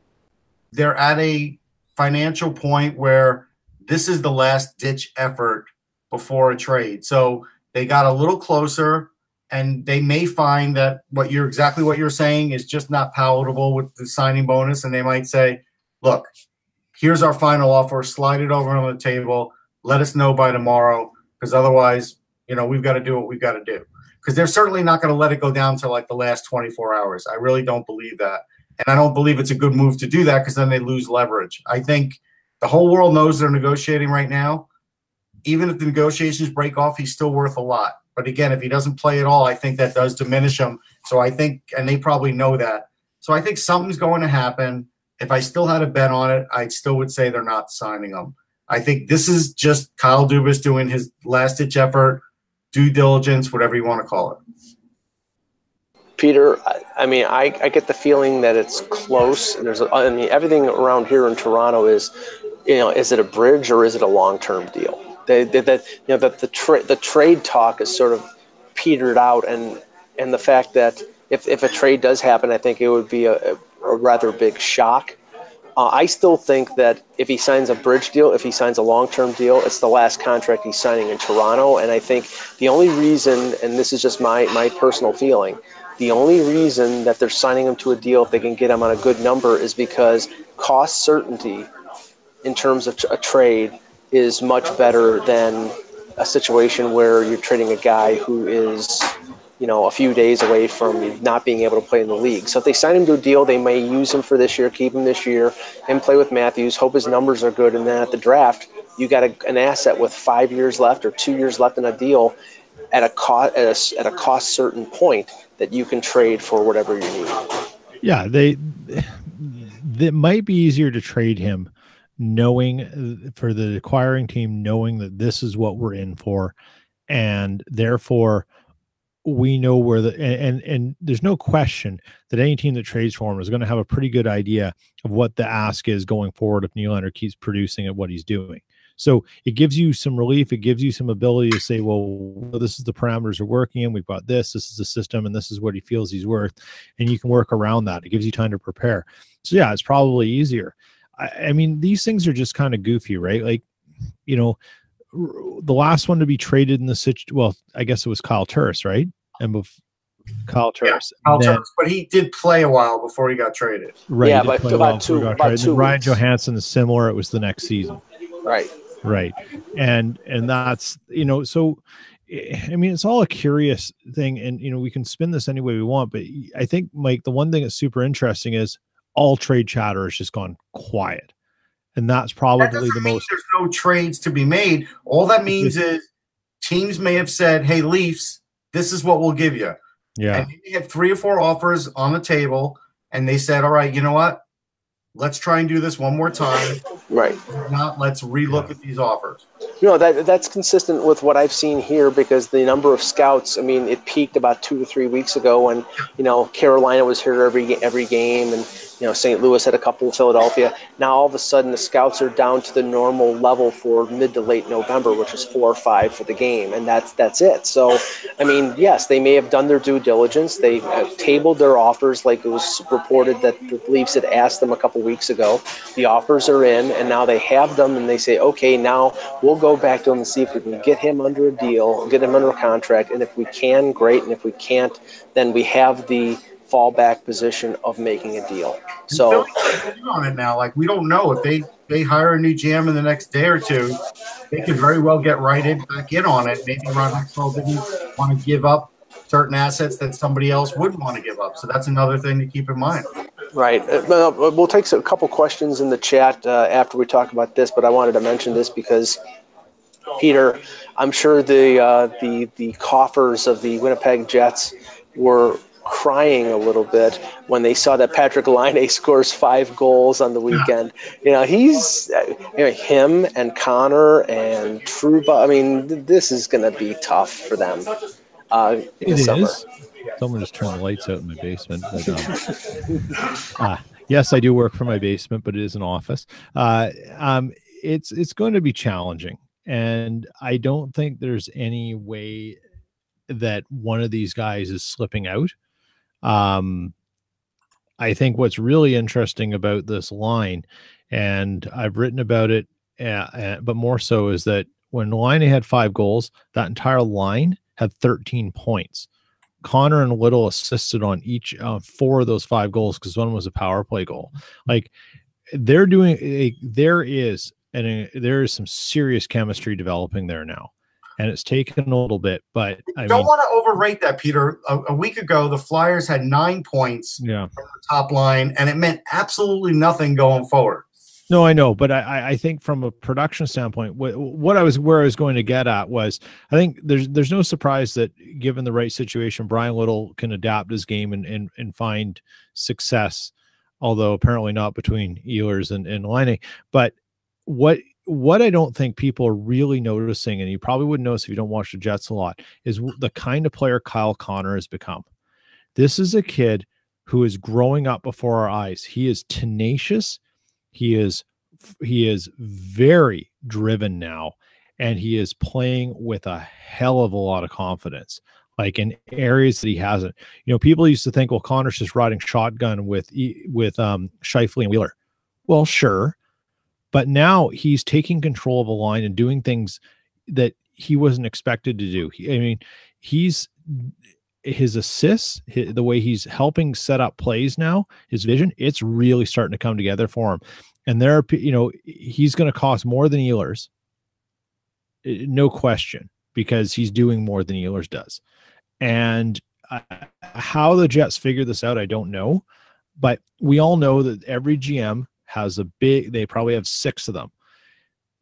they're at a financial point where this is the last ditch effort before a trade. So they got a little closer and they may find that what you're exactly what you're saying is just not palatable with the signing bonus and they might say, "Look, here's our final offer, slide it over on the table. Let us know by tomorrow because otherwise, you know, we've got to do what we've got to do." Because they're certainly not going to let it go down to like the last 24 hours. I really don't believe that. And I don't believe it's a good move to do that because then they lose leverage. I think the whole world knows they're negotiating right now. Even if the negotiations break off, he's still worth a lot. But again, if he doesn't play at all, I think that does diminish him. So I think, and they probably know that. So I think something's going to happen. If I still had a bet on it, I still would say they're not signing him. I think this is just Kyle Dubas doing his last ditch effort, due diligence, whatever you want to call it. Peter, I, mean, I, I get the feeling that it's close. There's, I mean, everything around here in Toronto is, you know, is it a bridge or is it a long-term deal? That you know that the tra- the trade talk is sort of petered out, and and the fact that if, if a trade does happen, I think it would be a, a rather big shock. Uh, I still think that if he signs a bridge deal, if he signs a long term deal, it's the last contract he's signing in Toronto. And I think the only reason, and this is just my, my personal feeling, the only reason that they're signing him to a deal if they can get him on a good number is because cost certainty in terms of a trade is much better than a situation where you're trading a guy who is you know, a few days away from not being able to play in the league. So if they sign him to a deal, they may use him for this year, keep him this year, and play with Matthews. Hope his numbers are good, and then at the draft, you got a, an asset with five years left or two years left in a deal at a cost at a, at a cost certain point that you can trade for whatever you need. Yeah, they. It might be easier to trade him knowing for the acquiring team knowing that this is what we're in for and therefore we know where the and, and, and there's no question that any team that trades for him is going to have a pretty good idea of what the ask is going forward if Nylander keeps producing at what he's doing. So it gives you some relief. It gives you some ability to say, well, this is the parameters we're working in. We've got this. This is the system, and this is what he feels he's worth, and you can work around that. It gives you time to prepare. So yeah, it's probably easier. I, I mean, these things are just kind of goofy, right? Like, you know, the last one to be traded in the situation. Well, I guess it was Kyle Turris, right? And bef- Kyle Turris. Yeah, Kyle then, Turris, but he did play a while before he got traded. Right. Yeah, but about two, about two Ryan Johansen is similar. It was the next season. Right. Right. And and that's you know so. Eh, I mean, it's all a curious thing, and you know we can spin this any way we want. But I think, Mike, the one thing that's super interesting is all trade chatter has just gone quiet and that's probably that the most. There's no trades to be made. All that means is teams may have said, "Hey, Leafs, this is what we'll give you." Yeah, and they have three or four offers on the table, and they said, "All right, you know what? Let's try and do this one more time. Right. If not, let's relook at these offers." You know that that's consistent with what I've seen here because the number of scouts. I mean, it peaked about two to three weeks ago when you know Carolina was here every every game and you know, St. Louis had a couple, Philadelphia. Now all of a sudden the scouts are down to the normal level for mid to late November, which is four or five for the game, and that's that's it. So, I mean, yes, they may have done their due diligence. They uh, tabled their offers like it was reported that the Leafs had asked them a couple weeks ago. The offers are in, and now they have them, and they say, okay, now we'll go back to him and see if we can get him under a deal, get him under a contract, and if we can, great, and if we can't, then we have the fallback position of making a deal. So on it now, like we don't know if they they hire a new GM in the next day or two, they could very well get righted back in on it. Maybe Ron Hextall didn't want to give up certain assets that somebody else wouldn't want to give up. So that's another thing to keep in mind. Right. Uh, we'll take a couple questions in the chat uh, after we talk about this, but I wanted to mention this because Peter, I'm sure the uh, the the coffers of the Winnipeg Jets were crying a little bit when they saw that Patrik Laine scores five goals on the weekend. You know, he's you know, him and Connor and Trouba. I mean, this is going to be tough for them. Uh, it summer. is. Someone just turned the lights out in my basement. But, um, uh, yes, I do work from my basement, but it is an office. Uh, um, it's it's going to be challenging, and I don't think there's any way that one of these guys is slipping out. Um, I think what's really interesting about this line, and I've written about it, uh, uh, but more so is that when Laine had five goals, that entire line had 13 points. Connor and Little assisted on each uh, four of those five goals because one was a power play goal. Like they're doing, a, there is and there is some serious chemistry developing there now and it's taken a little bit. But I don't mean, want to overrate that, Peter. A, a, week ago, the Flyers had nine points yeah. from the top line, and it meant absolutely nothing going forward. No, I know, but I, I think from a production standpoint, what, what I was where I was going to get at was I think there's there's no surprise that given the right situation, Bryan Little can adapt his game and and, and find success, although apparently not between Ehlers and, and Laine. But what what I don't think people are really noticing, and you probably wouldn't notice if you don't watch the Jets a lot, is the kind of player Kyle Connor has become. This is a kid who is growing up before our eyes. He is tenacious. He is he is very driven now, and he is playing with a hell of a lot of confidence. Like in areas that he hasn't. You know, people used to think, well, Connor's just riding shotgun with with um Scheifele and Wheeler Well, sure. But now he's taking control of a line and doing things that he wasn't expected to do. He, I mean, he's his assists, his, the way he's helping set up plays now, his vision, it's really starting to come together for him. And there are, you know, he's going to cost more than Ehlers, no question, because he's doing more than Ehlers does. And uh, how the Jets figure this out, I don't know. But we all know that every GM has a big, they probably have six of them,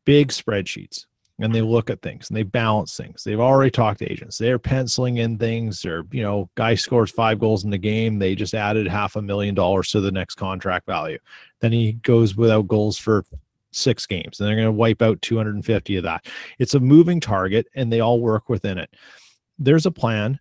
big spreadsheets and they look at things and they balance things. They've already talked to agents. They're penciling in things or, you know, guy scores five goals in the game. They just added half a million dollars to the next contract value. Then he goes without goals for six games and they're going to wipe out 250 of that. It's a moving target and they all work within it. There's a plan.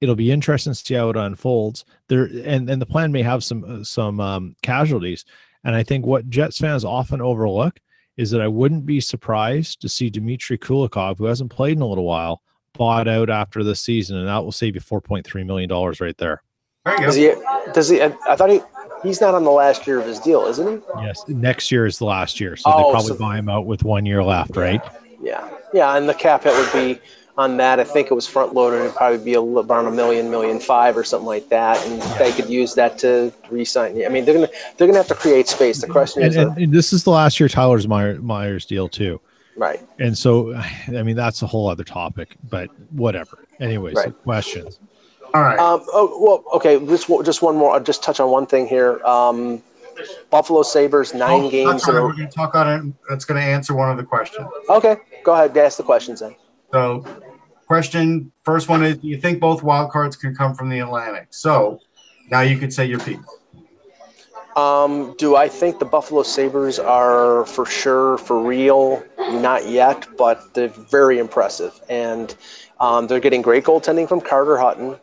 It'll be interesting to see how it unfolds there. And, and the plan may have some, uh, some um, casualties. And I think what Jets fans often overlook – is that I wouldn't be surprised to see Dmitry Kulikov, who hasn't played in a little while, bought out after the season, and that will save you four point three million dollars right there. there does he? Does he? I thought he. He's not on the last year of his deal, isn't he? Yes, next year is the last year, so oh, they probably so, buy him out with one year left, right? Yeah, yeah, and the cap hit would be on that. I think it was front loaded. It'd probably be around a million, million five or something like that, and they could use that to re-sign. I mean, they're gonna they're gonna have to create space. The question and, is, and, and this is the last year Tyler's Meyer, Myers deal too, right? And so, I mean, that's a whole other topic, but whatever. Anyways, right. questions. All right. Um, oh well, okay. Just just one more. I'll just touch on one thing here. Um, Buffalo Sabres nine oh, games. We're going to talk on it. That's going to answer one of the questions. Okay, go ahead. Ask the questions then. So, question first one is: Do you think both wild cards can come from the Atlantic? So, now you could say your piece. Um, do I think the Buffalo Sabres are for sure for real? Not yet, but they're very impressive, and um, they're getting great goaltending from Carter Hutton.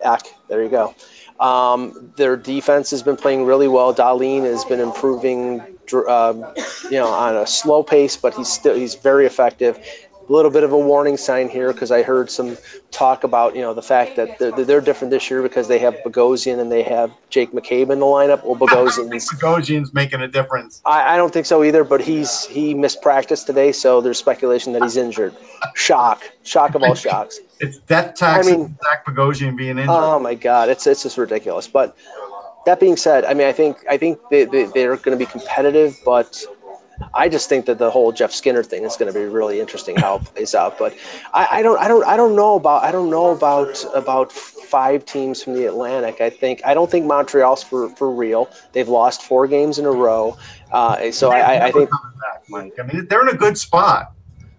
Eck, there you go. Um, their defense has been playing really well. Dahlin has been improving, uh, you know, on a slow pace, but he's still he's very effective a little bit of a warning sign here because I heard some talk about you know the fact that they're, they're different this year because they have Bogosian and they have Jake McCabe in the lineup. Well, Bogosian's Bogosian's making a difference. I, I, don't think so either, but he's he missed practice today, so there's speculation that he's injured. Shock, shock of all shocks. It's death tax. I mean, Zach Bogosian being injured. Oh my God, it's it's just ridiculous. But that being said, I mean, I think I think they, they they're going to be competitive, but I just think that the whole Jeff Skinner thing is going to be really interesting how it plays out. But I, I, don't, I don't, I don't know about, I don't know about about five teams from the Atlantic. I think I don't think Montreal's for for real. They've lost four games in a row. Uh, so I, I, think, back, Mike. I mean, they're in a good spot.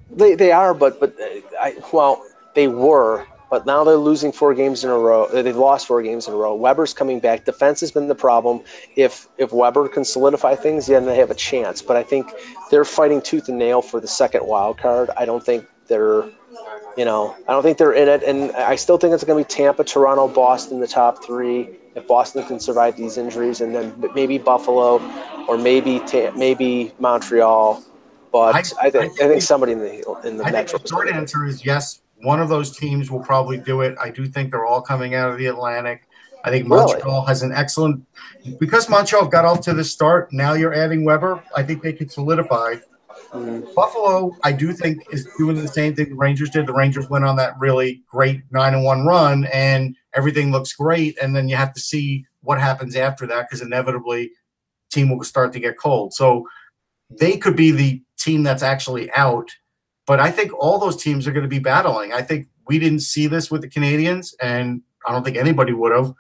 They they are, but but I well they were but now they're losing four games in a row. Uh, they've lost four games in a row. Weber's coming back. Defense has been the problem. If if Weber can solidify things, then they have a chance. But I think they're fighting tooth and nail for the second wild card. I don't think they're, you know, I don't think they're in it. And I still think it's going to be Tampa, Toronto, Boston, the top three. If Boston can survive these injuries, and then maybe Buffalo, or maybe maybe Montreal. But I, I think I, I think somebody in the in the I Metro. the short answer is yes one of those teams will probably do it. I do think they're all coming out of the Atlantic. I think Montreal really? has an excellent because Montreal got off to the start. Now you're adding Weber. I think they could solidify. Mm-hmm. Buffalo, I do think, is doing the same thing the Rangers did. The Rangers went on that really great nine and one run, and everything looks great. And then you have to see what happens after that because inevitably, team will start to get cold. So they could be the team that's actually out but I think all those teams are going to be battling. I think we didn't see this with the Canadiens, and I don't think anybody would have.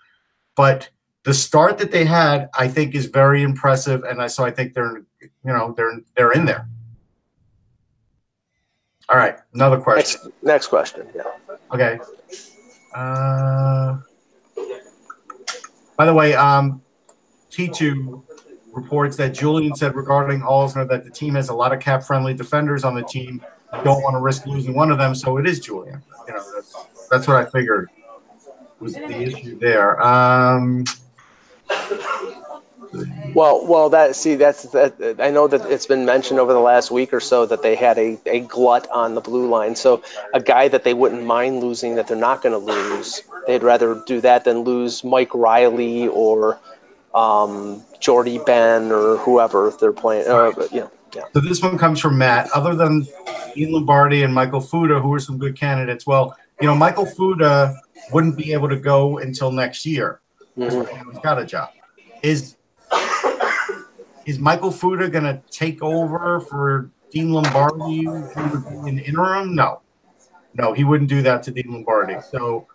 But the start that they had, I think, is very impressive, and I, so I think they're, you know, they're they're in there. All right, another question. Next, next question. Yeah. Okay. Uh, by the way, um, T2 reports that Julien said regarding Alzner that the team has a lot of cap friendly defenders on the team don't want to risk losing one of them, so it is Julien. You know, that's that's what I figured was the issue there. Um, well, well, that see, that's that. I know that it's been mentioned over the last week or so that they had a, a glut on the blue line. So a guy that they wouldn't mind losing, that they're not going to lose. They'd rather do that than lose Mike Reilly or um, Jordie Benn or whoever they're playing. Uh, you know, yeah. So this one comes from Matt. Other than Dean Lombardi and Michael Futa, who are some good candidates, well, you know, Michael Futa wouldn't be able to go until next year. Mhm. He's got a job. Is is Michael Futa going to take over for Dean Lombardi in interim? No, no, he wouldn't do that to Dean Lombardi. So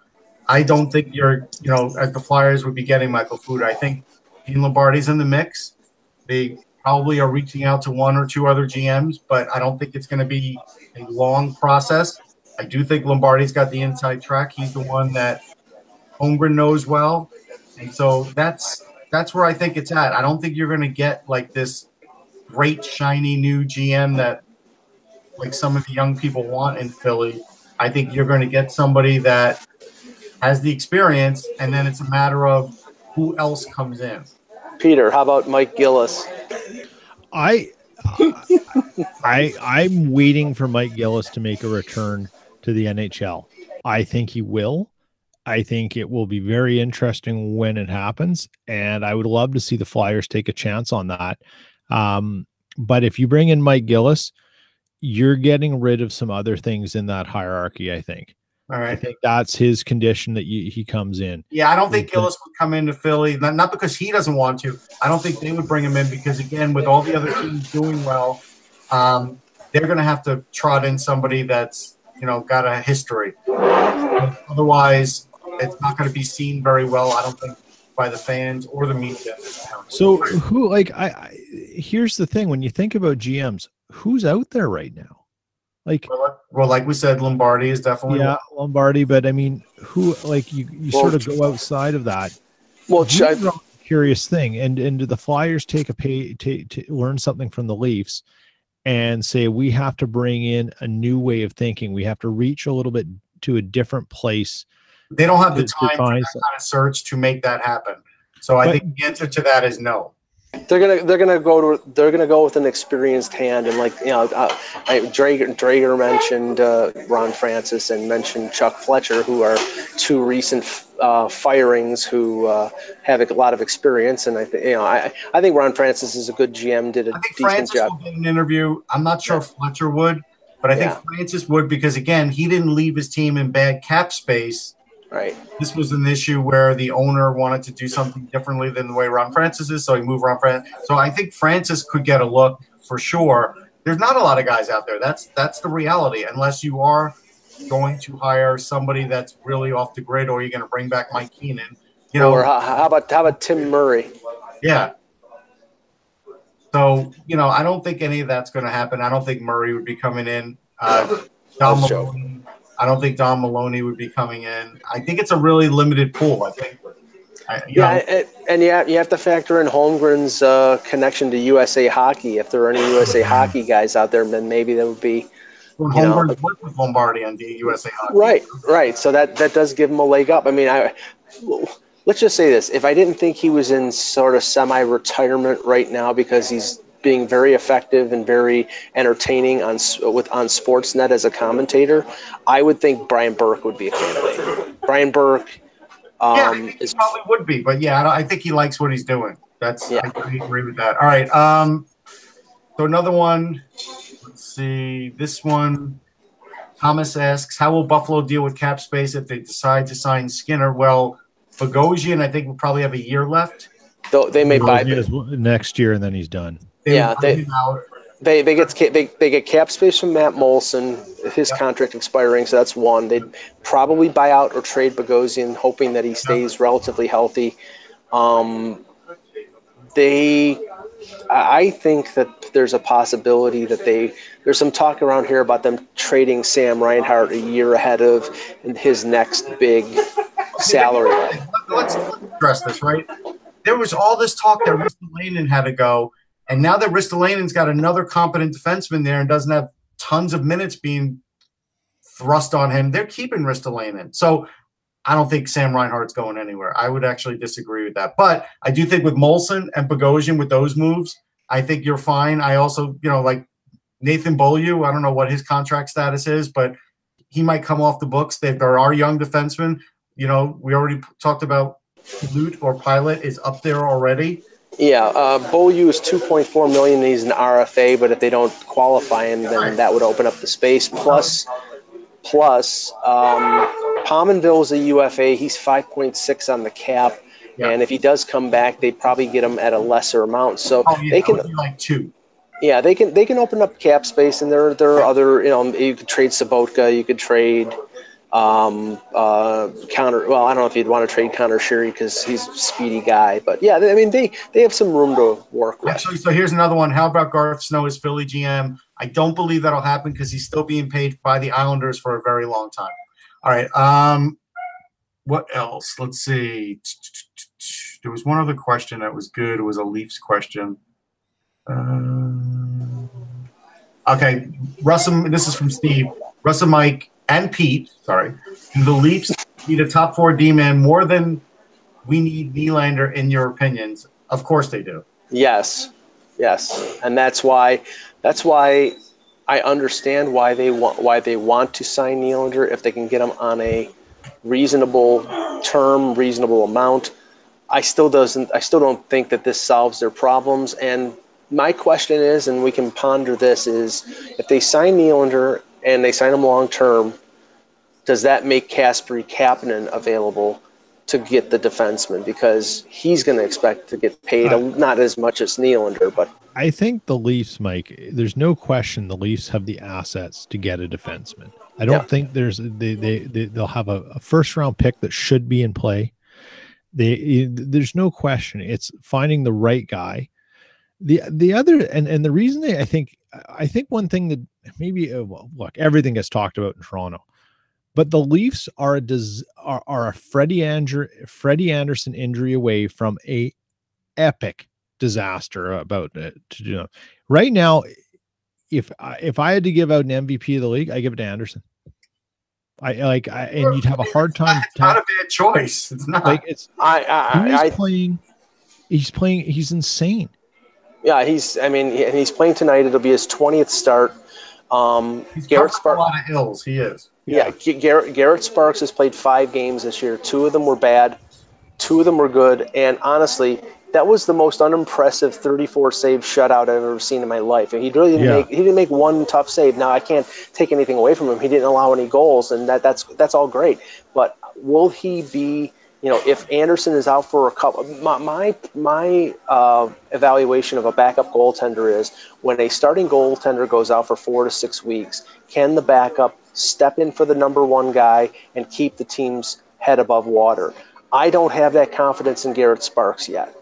I don't think you're, you know, as the Flyers would be getting Michael Futa. I think Dean Lombardi's in the mix. They probably are reaching out to one or two other GMs, but I don't think it's going to be a long process. I do think Lombardi's got the inside track. He's the one that Holmgren knows well, and so that's that's where I think it's at. I don't think you're going to get like this great shiny new GM that like some of the young people want in Philly. I think you're going to get somebody that has the experience, and then it's a matter of who else comes in. Peter, how about Mike Gillis? I I I'm waiting for Mike Gillis to make a return to the NHL. I think he will. I think it will be very interesting when it happens, and I would love to see the Flyers take a chance on that. Um, but if you bring in Mike Gillis, you're getting rid of some other things in that hierarchy. I think. All I think that's his condition that you, he comes in. Yeah, I don't think. Gillis would come into Philly, not, not because he doesn't want to. I don't think they would bring him in because, again, with all the other teams doing well, um, they're going to have to trot in somebody that's, you know, got a history. Otherwise, it's not going to be seen very well, I don't think, by the fans or the media. in this town. So who like I, I here's the thing when you think about GMs, who's out there right now? Like Well, well, like we said, Lombardi is definitely yeah, Lombardi, but I mean, who like you you Well, sort of go outside of that. Well, Ch- curious thing, and and do the Flyers take a pay to, to learn something from the Leafs and say we have to bring in a new way of thinking. We have to reach a little bit to a different place. they don't have the to- to time for that kind of search to make that happen. So I But- think the answer to that is no. They're gonna they're gonna go to they're gonna go with an experienced hand and like you know uh, I, Dreger Dreger mentioned uh, Ron Francis and mentioned Chuck Fletcher who are two recent uh, firings who uh, have a lot of experience and I think you know I I think Ron Francis is a good GM did a I think decent Francis job will get an interview. I'm not sure if Fletcher would, but I think Yeah. Francis would because again, he didn't leave his team in bad cap space. Right This was an issue where the owner wanted to do something differently than the way Ron Francis is, so he moved Ron Francis. So I think Francis could get a look for sure. There's not a lot of guys out there. That's that's the reality. Unless you are going to hire somebody that's really off the grid, or you're going to bring back Mike Keenan. You know, or how, how about how about Tim Murray Yeah. So, you know, I don't think any of that's going to happen. I don't think Murray would be coming in. Uh, Don That's Maloney, I don't think Don Maloney would be coming in. I think it's a really limited pool. I think. I, you yeah know, and, and yeah you have to factor in Holmgren's uh, connection to USA Hockey if there are any USA Hockey guys out there then maybe that would be when you Holmgren worked with Lombardi on the USA Hockey. Right, right. So that that does give him a leg up. I mean, I let's just say this: if I didn't think he was in sort of semi-retirement right now because he's being very effective and very entertaining on with on Sportsnet as a commentator, I would think Brian Burke would be a candidate. Brian Burke Yeah, I um, think he is probably would be, but yeah, I, I think he likes what he's doing. That's Yeah. I agree with that. All right. Um, so another one. Let's see. This one. Thomas asks, "How will Buffalo deal with cap space if they decide to sign Skinner?" Well, Bogosian, I think, will probably have a year left. though they may buy. He next year, and then he's done. They Yeah, they-. They they get they, they get cap space from Matt Moulson, his contract expiring, so that's one. They'd probably buy out or trade Bogosian, hoping that he stays relatively healthy. Um, they, I think that there's a possibility that they there's some talk around here about them trading Sam Reinhart a year ahead of his next big salary. Let's, let's address this, right? There was all this talk that Ristolainen had to go, and now that Ristolainen's got another competent defenseman there and doesn't have tons of minutes being thrust on him, they're keeping Ristolainen. So I don't think Sam Reinhart's going anywhere. I would actually disagree with that. But I do think with Moulson and Bogosian with those moves, I think you're fine. I also, you know, like Nathan Beaulieu, I don't know what his contract status is, but he might come off the books. There, there are young defensemen. You know, we already talked about loot or pilot is up there already. Yeah, uh, Beaulieu is 2.4 million. And he's an RFA, but if they don't qualify him, then that would open up the space. Plus, plus, um, is a UFA. He's 5.6 on the cap, Yeah. and if he does come back, they'd probably get him at a lesser amount. So Oh, yeah, they can like two. Yeah, they can they can open up cap space, and there there are other you know you could trade Sobotka, you could trade um, uh, Conor. Well, I don't know if you'd want to trade Conor Sheary because he's a speedy guy, but yeah, I mean they they have some room to work with. Actually, so here's another one. How about Garth Snow as Philly GM? I don't believe that'll happen because he's still being paid by the Islanders for a very long time. All right. Um, what else? Let's see. There was one other question that was good. It was a Leafs question. Um, okay, Russell. This is from Steve. Russell, Mike, and Pete. Sorry, the Leafs need a top four D man more than we need Nylander? In your opinions, of course they do. Yes, yes, and that's why that's why I understand why they want why they want to sign Nylander if they can get him on a reasonable term, reasonable amount. I still doesn't I still don't think that this solves their problems. And my question is, and we can ponder this, is if they sign Nylander and they sign him long term, does that make Kasperi Kapanen available to get the defenseman? Because he's going to expect to get paid, Uh, not as much as Nylander, but I think the Leafs, Mike. There's no question the Leafs have the assets to get a defenseman. I don't Yeah. think there's they they, they they'll have a, a first round pick that should be in play. They there's no question. It's finding the right guy. The the other and and the reason they I think I think one thing that maybe uh, well, look everything gets talked about in Toronto, but the Leafs are a des, are, are a Freddie Ander Freddie Andersen injury away from a epic disaster about it to do right now if I, if I had to give out an MVP of the league I give it to Andersen I like I, and you'd have a hard time It's not a bad choice. It's not. like it's I, I, he's I playing he's playing he's insane yeah, he's. I mean, he, and he's playing tonight. It'll be his twentieth start. Um, He's Garret covered a lot of hills. He is. Yeah, G- Garret, Garret Sparks has played five games this year. Two of them were bad, two of them were good. And honestly, that was the most unimpressive 34 save shutout I've ever seen in my life. And he really didn't Yeah. make he didn't make one tough save. Now I can't take anything away from him. He didn't allow any goals, and that that's that's all great. But will he be? You know, if Andersen is out for a couple, my my, my uh, evaluation of a backup goaltender is when a starting goaltender goes out for four to six weeks, can the backup step in for the number one guy and keep the team's head above water? I don't have that confidence in Garret Sparks yet,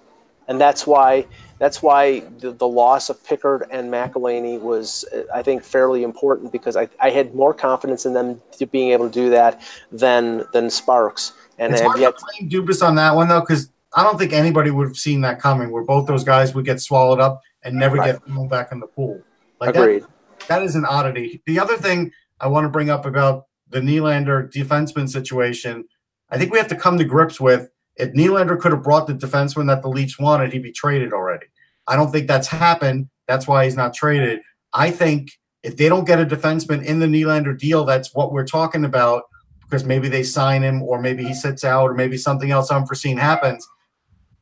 and that's why that's why the, the loss of Pickard and McElhinney was, I think, fairly important because I, I had more confidence in them to being able to do that than than Sparks. And it's hard yet, to blame Dubas on that one though, because I don't think anybody would have seen that coming. Where both those guys would get swallowed up and never Right. get thrown back in the pool. Like that, agreed. that is an oddity. The other thing I want to bring up about the Nylander defenseman situation, I think we have to come to grips with if Nylander could have brought the defenseman that the Leafs wanted, he'd be traded already. I don't think that's happened. That's why he's not traded. I think if they don't get a defenseman in the Nylander deal, that's what we're talking about because maybe they sign him or maybe he sits out or maybe something else unforeseen happens.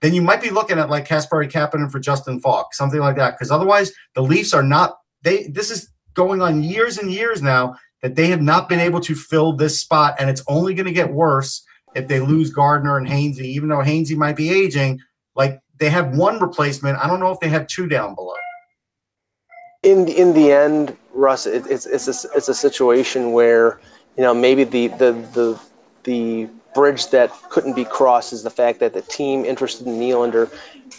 Then you might be looking at like Kasperi Kapanen for Justin Faulk, something like that. Because otherwise, the Leafs are not. They this is going on years and years now that they have not been able to fill this spot, and it's only going to get worse if they lose Gardiner and Hainsey. Even though Hainsey might be aging, like they have one replacement. I don't know if they have two down below. in the, in the end, Russ, it, it's it's a, it's a situation where you know maybe the the the the bridge that couldn't be crossed is the fact that the team interested in Nylander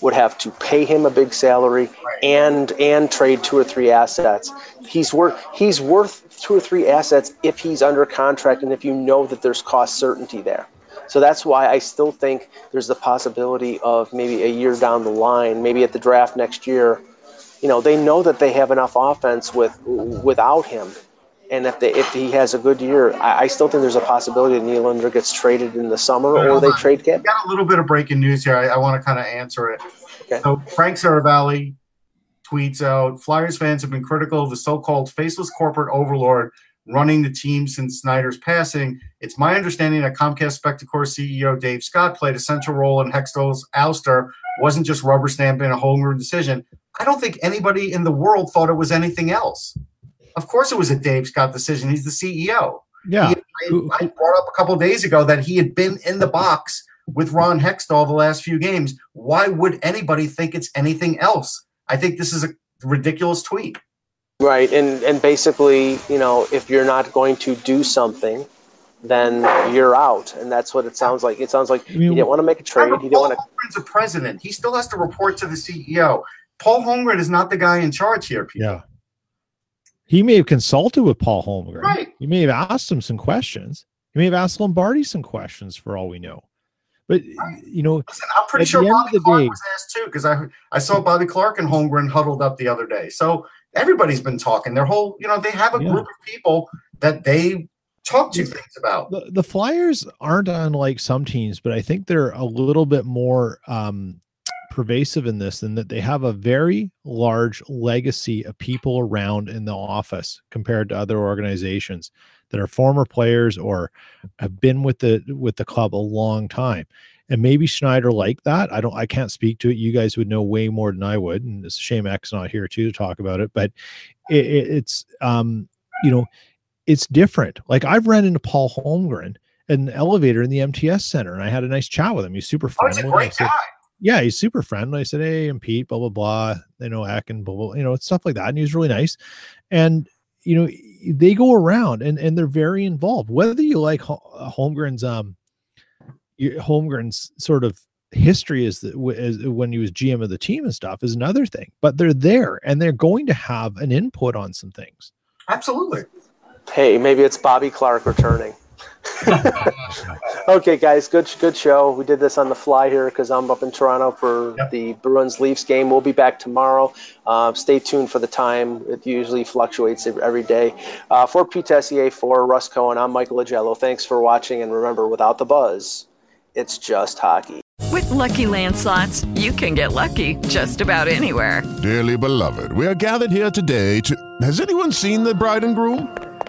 would have to pay him a big salary and and trade two or three assets. He's worth he's worth two or three assets if he's under contract and if you know that there's cost certainty there. So that's why I still think there's the possibility of maybe a year down the line, maybe at the draft next year, you know, they know that they have enough offense with without him. And if they if he has a good year, I, I still think there's a possibility that Nylander gets traded in the summer or they trade Kip. got a little bit of breaking news here. I, I want to kind of answer it. Okay. So Frank Seravalli tweets out: Flyers fans have been critical of the so-called faceless corporate overlord running the team since Snider's passing. It's my understanding that Comcast Spectacor CEO Dave Scott played a central role in Hextall's ouster, wasn't just rubber stamping a Holmgren decision. I don't think anybody in the world thought it was anything else. Of course, it was a Dave Scott decision. He's the CEO. Yeah. He, I, I, brought up a couple days ago that he had been in the box with Ron Hextall the last few games. Why would anybody think it's anything else? I think this is a ridiculous tweet. Right, and and basically, you know, if you're not going to do something, then you're out, and that's what it sounds like. It sounds like I mean, he didn't want to make a trade. He didn't want to. Holmgren's a president. He still has to report to the CEO. Paul Holmgren is not the guy in charge here. People. Yeah. He may have consulted with Paul Holmgren. Right. He may have asked him some questions. He may have asked Lombardi some questions for all we know. But right. you know, Listen, I'm pretty sure Bobby Clarke day, was asked too because I I saw Bobby Clarke and Holmgren huddled up the other day. So everybody's been talking. Their whole, you know, they have a yeah. group of people that they talk to things about. The, the, Flyers aren't unlike some teams, but I think they're a little bit more um, pervasive in this in that they have a very large legacy of people around in the office compared to other organizations that are former players or have been with the with the club a long time and maybe Snider liked that. I don't, I can't speak to it. You guys would know way more than I would, and it's a shame Eck's not here too to talk about it. But it, it, it's, um, you know, it's different. Like I've ran into Paul Holmgren in the elevator in the MTS Center, and I had a nice chat with him. He's super fun. Oh, he's a great guy. Yeah, he's super friendly. I said, "Hey, I'm Pete." Blah blah blah. They know Eck and blah blah. You know, stuff like that. And he was really nice. And you know, they go around and and they're very involved. Whether you like Holmgren's um Holmgren's sort of history is that as, when he was GM of the team and stuff is another thing, but they're there and they're going to have an input on some things. Absolutely. Hey, maybe it's Bobby Clarke returning. okay, guys, good good show. We did this on the fly here because I'm up in Toronto for yep. the Bruins Leafs game. We'll be back tomorrow. Uh, stay tuned for the time. It usually fluctuates every day. Uh, for Pete Tessier, for Russ Cohen, I'm Michael Augello. Thanks for watching, and remember, without the buzz, it's just hockey. With lucky landslots, you can get lucky just about anywhere. Dearly beloved, we are gathered here today to. Has anyone seen the bride and groom?